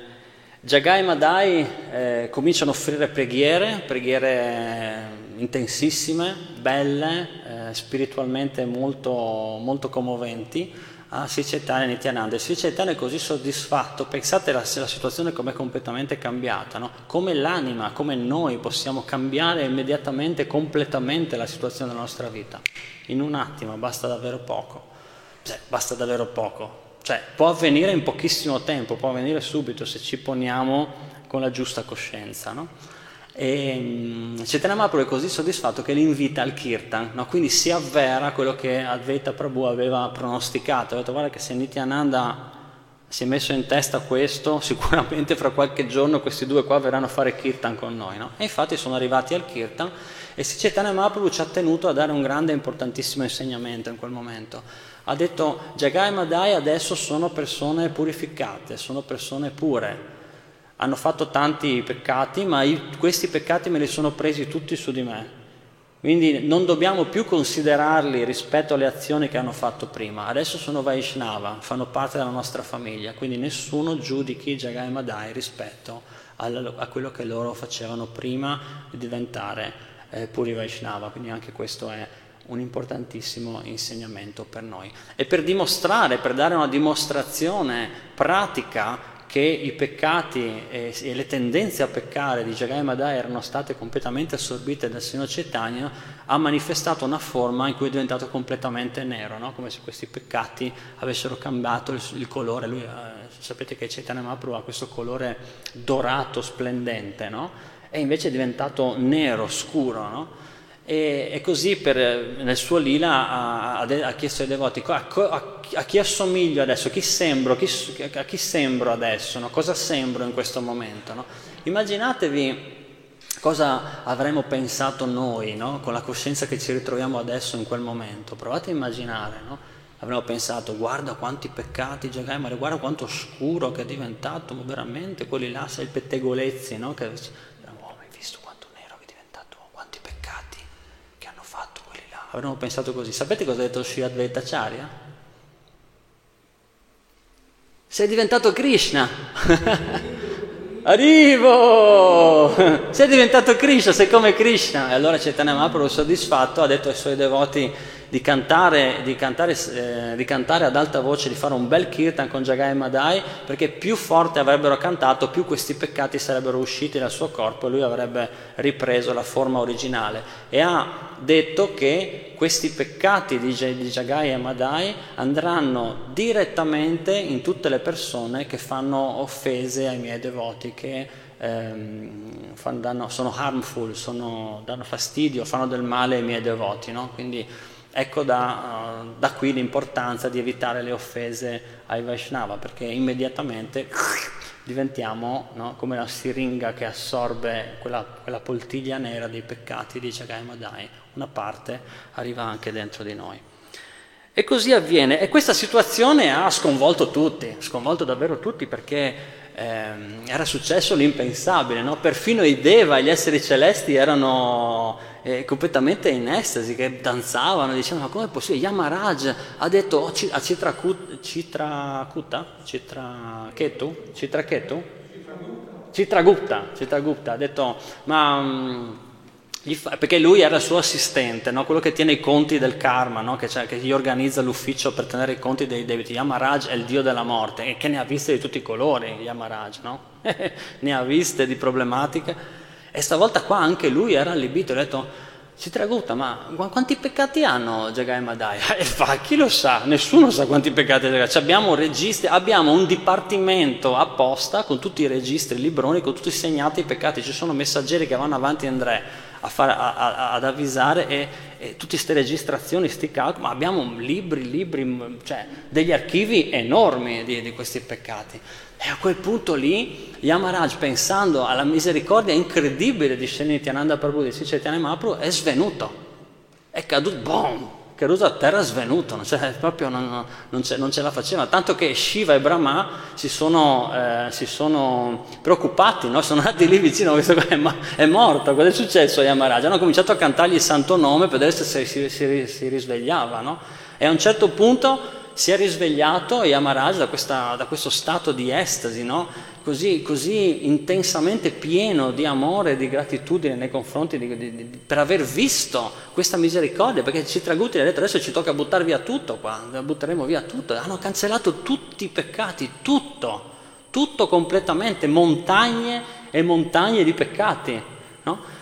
A: Jagai e Madai eh, cominciano a offrire preghiere, preghiere intensissime, belle, eh, spiritualmente molto, molto commoventi a Sri Chaitanya Nityananda. Sri Chaitanya è così soddisfatto, pensate la, la situazione com'è completamente cambiata, no? come l'anima, come noi possiamo cambiare immediatamente, completamente la situazione della nostra vita. In un attimo, basta davvero poco. Cioè, basta davvero poco. Cioè, può avvenire in pochissimo tempo, può avvenire subito se ci poniamo con la giusta coscienza. No? E Chaitanya Mahaprabhu è così soddisfatto che li invita al kirtan, no? quindi si avvera quello che Advaita Prabhu aveva pronosticato. Ha detto guarda che se Nityananda si è messo in testa questo, sicuramente fra qualche giorno questi due qua verranno a fare kirtan con noi. No? E infatti sono arrivati al kirtan e Chaitanya Mahaprabhu ci ha tenuto a dare un grande e importantissimo insegnamento in quel momento. Ha detto Jagai e Madai adesso sono persone purificate, sono persone pure hanno fatto tanti peccati, ma io, questi peccati me li sono presi tutti su di me. Quindi non dobbiamo più considerarli rispetto alle azioni che hanno fatto prima. Adesso sono Vaishnava, fanno parte della nostra famiglia, quindi nessuno giudichi Jagai Madai rispetto a quello che loro facevano prima di diventare eh, puri Vaishnava. Quindi anche questo è un importantissimo insegnamento per noi. E per dimostrare, per dare una dimostrazione pratica che i peccati e, le tendenze a peccare di Jagai Madai erano state completamente assorbite dal Signore Chaitanya, ha manifestato una forma in cui è diventato completamente nero, no? come se questi peccati avessero cambiato il, il colore. Lui, eh, sapete che Chaitanya Mahaprabhu ha questo colore dorato, splendente, no? e invece è diventato nero, scuro. No? E, e così per, nel suo lila ha, ha, chiesto ai devoti a, a, a, chi assomiglio adesso, chi sembro, chi, a chi sembro adesso, no? cosa sembro in questo momento. No? Immaginatevi cosa avremmo pensato noi no? con la coscienza che ci ritroviamo adesso in quel momento. Provate a immaginare, avremmo pensato guarda quanti peccati ma guarda quanto scuro che è diventato, veramente quelli là, sei il pettegolezzi, no? che avremmo pensato così. Sapete cosa ha detto Sri Advaita Acharya? Sei diventato Krishna. Arrivo! Sei diventato Krishna, sei come Krishna. E allora Chaitanya Mahaprabhu soddisfatto ha detto ai suoi devoti di cantare, di, cantare, eh, di cantare, ad alta voce, di fare un bel kirtan con Jagai Madai, perché più forte avrebbero cantato, più questi peccati sarebbero usciti dal suo corpo e lui avrebbe ripreso la forma originale. E ha detto che questi peccati di, di Jagai e Madai andranno direttamente in tutte le persone che fanno offese ai miei devoti, che ehm, fanno, danno, sono harmful, sono, danno fastidio, fanno del male ai miei devoti. No? Quindi Ecco da, uh, da, qui l'importanza di evitare le offese ai Vaishnava, perché immediatamente diventiamo no, come la siringa che assorbe quella, quella, poltiglia nera dei peccati di Jagai Madai, una parte arriva anche dentro di noi. E così avviene, e questa situazione ha sconvolto tutti, sconvolto davvero tutti perché eh, era successo l'impensabile, no? perfino i Deva, gli esseri celesti erano eh, completamente in estasi, che danzavano, dicevano ma come è possibile? Yamaraj ha detto oh, a Citrakuta, Citrakuta, Citraketu, Citraketu? Citragupta, Citragupta, ha detto ma... Um, perché lui era il suo assistente, no? quello che tiene i conti del karma, no? che, che, gli organizza l'ufficio per tenere i conti dei debiti. Yamaraj è il dio della morte e che ne ha viste di tutti i colori, Yamaraj, no? ne ha viste di problematiche. E stavolta qua anche lui era allibito, ha detto, Citraguta, ma quanti peccati hanno Jagai e? E fa, chi lo sa? Nessuno sa quanti peccati ha Jagai. Abbiamo, registri, abbiamo un dipartimento apposta con tutti i registri, i libroni, con tutti segnati i peccati. Ci sono messaggeri che vanno avanti Andrea a fare, a, a, ad avvisare e, e tutte queste registrazioni, questi calcoli, ma abbiamo libri, libri, cioè degli archivi enormi di, di questi peccati. E a quel punto lì Yamaraj, pensando alla misericordia incredibile di Sri Nityananda Prabhu di Chaitanya Mahaprabhu, è svenuto, è caduto, boom, caduto a terra svenuto, cioè, proprio non, non, ce, non, ce, la faceva, tanto che Shiva e Brahma si sono, eh, si sono preoccupati, no? sono andati lì vicino, questo qua è, è morto, cosa è successo a Yamaraj? Hanno cominciato a cantargli il santo nome per vedere se si, si, si risvegliava, no? e a un certo punto si è risvegliato Yamaraj da, questa, da questo stato di estasi, no? così, così, intensamente pieno di amore e di gratitudine nei confronti di, di, di, per aver visto questa misericordia, perché Citraguti ha detto adesso ci tocca buttare via tutto qua, butteremo via tutto, hanno cancellato tutti i peccati, tutto, tutto completamente, montagne e montagne di peccati. No?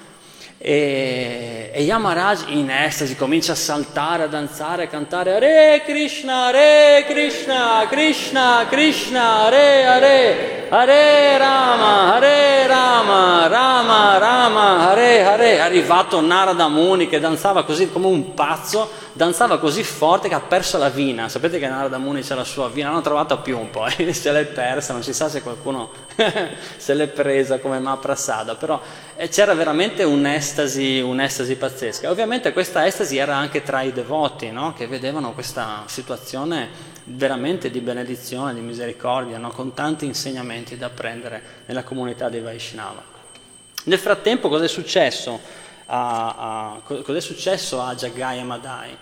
A: E, e Yamaraj in estasi comincia a saltare, a danzare, a cantare Hare Krishna, Hare Krishna, Krishna, Krishna, Hare Hare, Hare Rama, Hare Rama, Rama, Rama, Hare Hare. È arrivato Narada Muni che danzava così come un pazzo, danzava così forte che ha perso la vina. Sapete che Narada Muni c'è la sua vina, l'hanno trovata più un po', eh? se l'è persa, non si sa se qualcuno se l'è presa come Maprasada, però c'era veramente un'estasi, un'estasi pazzesca. Ovviamente questa estasi era anche tra i devoti, no? che vedevano questa situazione veramente di benedizione, di misericordia, no? con tanti insegnamenti da apprendere nella comunità dei Vaishnava. Nel frattempo cosa è successo a, a, a Jagai Madai?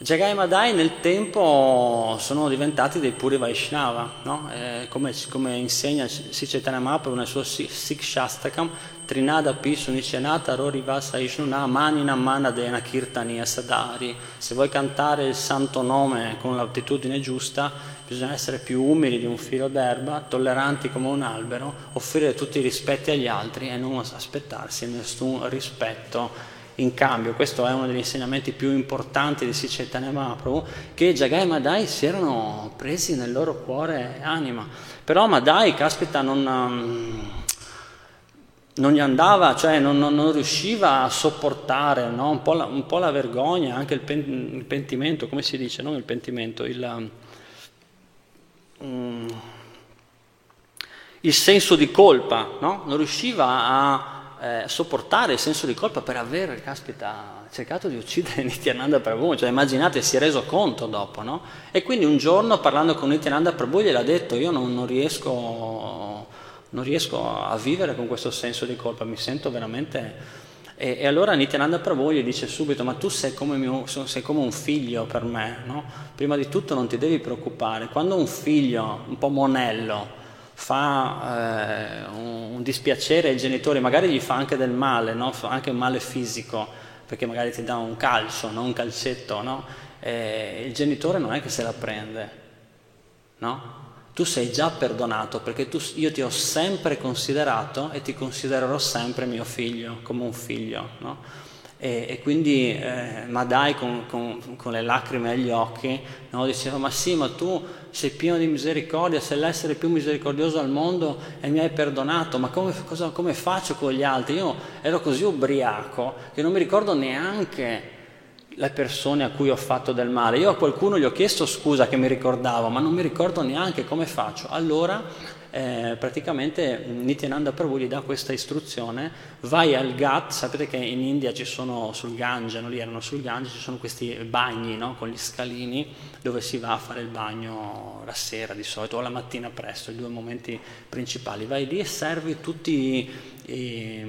A: Jagai Madai nel tempo sono diventati dei puri Vaishnava, no? eh, come, come, insegna Sicetana Mahaprabhu nel suo Sikh Shastakam, Trinada Pisu Nichenata Rori Vasa Ishnuna Manina Manadena Kirtania Sadari. Se vuoi cantare il santo nome con l'attitudine giusta, bisogna essere più umili di un filo d'erba, tolleranti come un albero, offrire tutti i rispetti agli altri e non aspettarsi nessun rispetto in cambio, questo è uno degli insegnamenti più importanti di Sichaitanya Mahaprabhu, che Jagai e Madai si erano presi nel loro cuore e anima. Però Madai, caspita, non, um, non gli andava, cioè non, non, non riusciva a sopportare no? un, po la, un, po la, vergogna, anche il, pen, il, pentimento, come si dice, non il pentimento, il, um, il senso di colpa, no? non riusciva a eh, sopportare il senso di colpa per aver, caspita, cercato di uccidere Nityananda Prabhu, cioè immaginate, si è reso conto dopo, no? E quindi un giorno parlando con Nityananda Prabhu gliel'ha detto, io non, non, riesco, non riesco a vivere con questo senso di colpa, mi sento veramente... E, e, allora Nityananda Prabhu gli dice subito, ma tu sei come, mio, sei come un figlio per me, no? Prima di tutto non ti devi preoccupare, quando un figlio un po' monello fa eh, un, un, dispiacere ai genitori, magari gli fa anche del male, no? fa anche un male fisico, perché magari ti dà un calcio, no? un calcetto, no? il genitore non è che se la prende? Tu sei già perdonato perché tu, io ti ho sempre considerato e ti considererò sempre mio figlio, come un figlio? E, e, quindi eh, Madai con, con, con, le lacrime agli occhi no, diceva ma sì ma tu sei pieno di misericordia, sei l'essere più misericordioso al mondo e mi hai perdonato, ma come, cosa, come faccio con gli altri? Io ero così ubriaco che non mi ricordo neanche le persone a cui ho fatto del male. Io a qualcuno gli ho chiesto scusa che mi ricordavo, ma non mi ricordo neanche come faccio. Allora eh, praticamente Nityananda Prabhu gli dà questa istruzione, vai al Ghat, sapete che in India ci sono sul Gange, no? lì erano sul Gange, ci sono questi bagni no? con gli scalini dove si va a fare il bagno la sera di solito o la mattina presto, i due momenti principali, vai lì e servi tutti i,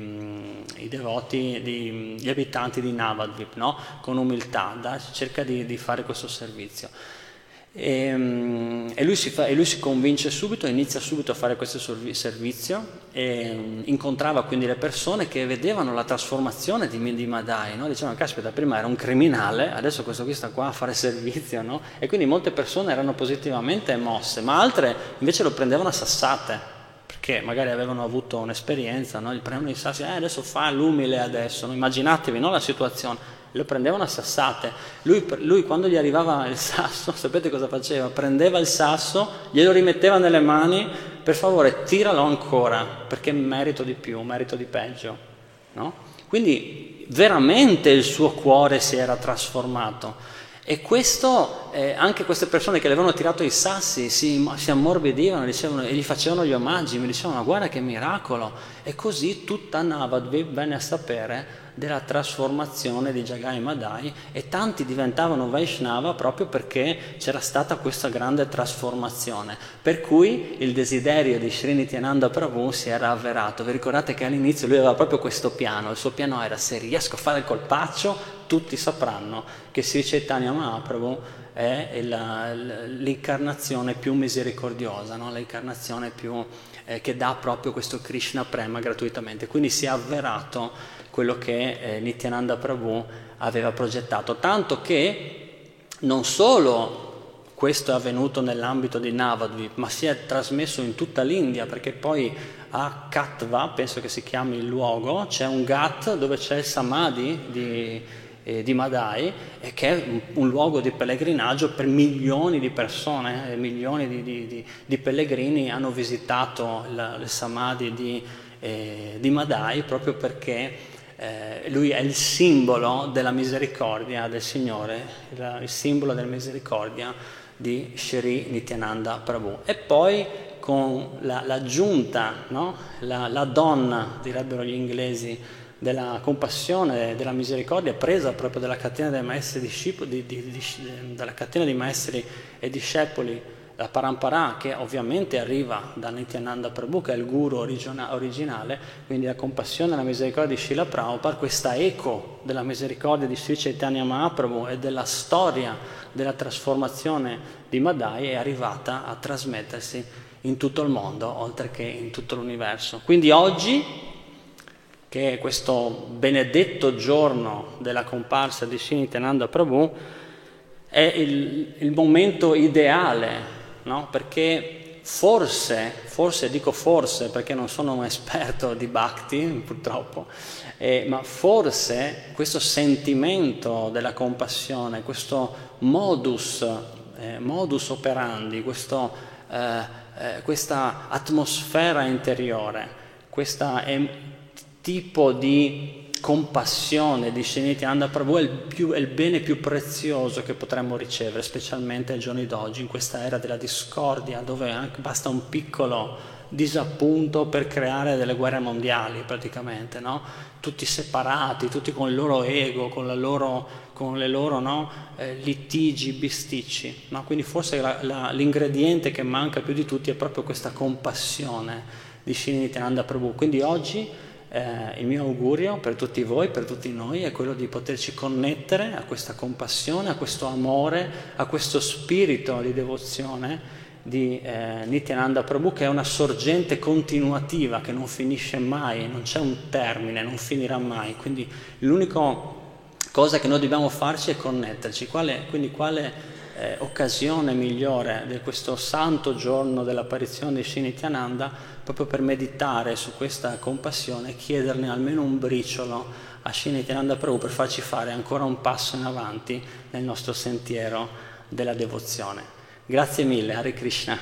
A: i devoti, di, gli abitanti di Navadvip, no? con umiltà, da, cerca di, di fare questo servizio. E, ehm, e, lui fa, e, lui si convince subito, inizia subito a fare questo servizio e mm, incontrava quindi le persone che vedevano la trasformazione di, di Madai, no? dicevano caspita prima era un criminale, adesso questo qui sta qua a fare servizio no? e quindi molte persone erano positivamente mosse, ma altre invece lo prendevano a sassate perché magari avevano avuto un'esperienza, no? gli prendevano i sassi, eh, adesso fa l'umile adesso, immaginatevi la situazione lo prendevano a sassate. Lui, lui, quando gli arrivava il sasso, sapete cosa faceva? Prendeva il sasso, glielo rimetteva nelle mani, per favore tiralo ancora, perché merito di più, merito di peggio. No? Quindi veramente il suo cuore si era trasformato. E questo, eh, anche queste persone che le avevano tirato i sassi si, si ammorbidivano dicevano, e gli facevano gli omaggi, mi dicevano guarda che miracolo. E così tutta Navadvip venne a sapere della trasformazione di Jagai Madai e tanti diventavano Vaishnava proprio perché c'era stata questa grande trasformazione. Per cui il desiderio di Srinityananda Prabhu si era avverato. Vi ricordate che all'inizio lui aveva proprio questo piano, il suo piano era se riesco a fare il colpaccio tutti sapranno che Sri Chaitanya Mahaprabhu è la, l'incarnazione più misericordiosa, no? l'incarnazione più, eh, che dà proprio questo Krishna Prema gratuitamente. Quindi si è avverato quello che eh, Nityananda Prabhu aveva progettato, tanto che non solo questo è avvenuto nell'ambito di Navadvip, ma si è trasmesso in tutta l'India, perché poi a Katva, penso che si chiami il luogo, c'è un Ghat dove c'è il Samadhi di, eh, di Madai, e che è un, luogo di pellegrinaggio per milioni di persone, eh, milioni di, di, di, pellegrini hanno visitato il, il Samadhi di, eh, di Madai proprio perché eh, lui è il simbolo della misericordia del Signore, il, il simbolo della misericordia di Shri Nityananda Prabhu. E poi con la, l'aggiunta, no? la, la donna, direbbero gli inglesi, della compassione, della misericordia presa proprio dalla catena dei maestri, di, di, di, dalla catena di maestri e discepoli la Parampara che ovviamente arriva da Nityananda Prabhu che è il guru origina- originale, quindi la compassione e la misericordia di Srila Prabhupada, questa eco della misericordia di Sri Chaitanya Mahaprabhu e della storia della trasformazione di Madai è arrivata a trasmettersi in tutto il mondo, oltre che in tutto l'universo. Quindi oggi, che è questo benedetto giorno della comparsa di Sri Nityananda Prabhu, è il, il momento ideale no? perché forse, forse dico forse perché non sono un esperto di Bhakti purtroppo, eh, ma forse questo sentimento della compassione, questo modus, eh, modus operandi, questo, eh, eh questa atmosfera interiore, questo tipo di compassione di Srinityananda Prabhu è il, più, è il, bene più prezioso che potremmo ricevere, specialmente ai giorni d'oggi, in questa era della discordia, dove anche basta un piccolo disappunto per creare delle guerre mondiali praticamente, no? tutti separati, tutti con il loro ego, con, loro, con le loro no? eh, litigi, bisticci. No? Quindi forse la, la, l'ingrediente che manca più di tutti è proprio questa compassione di Srinityananda Prabhu. Quindi oggi eh, il mio augurio per tutti voi, per tutti noi, è quello di poterci connettere a questa compassione, a questo amore, a questo spirito di devozione di eh, Nityananda Prabhu che è una sorgente continuativa che non finisce mai, non c'è un termine, non finirà mai. Quindi l'unica cosa che noi dobbiamo farci è connetterci. Quale, quindi quale eh, occasione migliore di questo santo giorno dell'apparizione di Sri Nityananda proprio per meditare su questa compassione e chiederne almeno un briciolo a Sri Nityananda Prabhu per farci fare ancora un passo in avanti nel nostro sentiero della devozione. Grazie mille, Hare Krishna.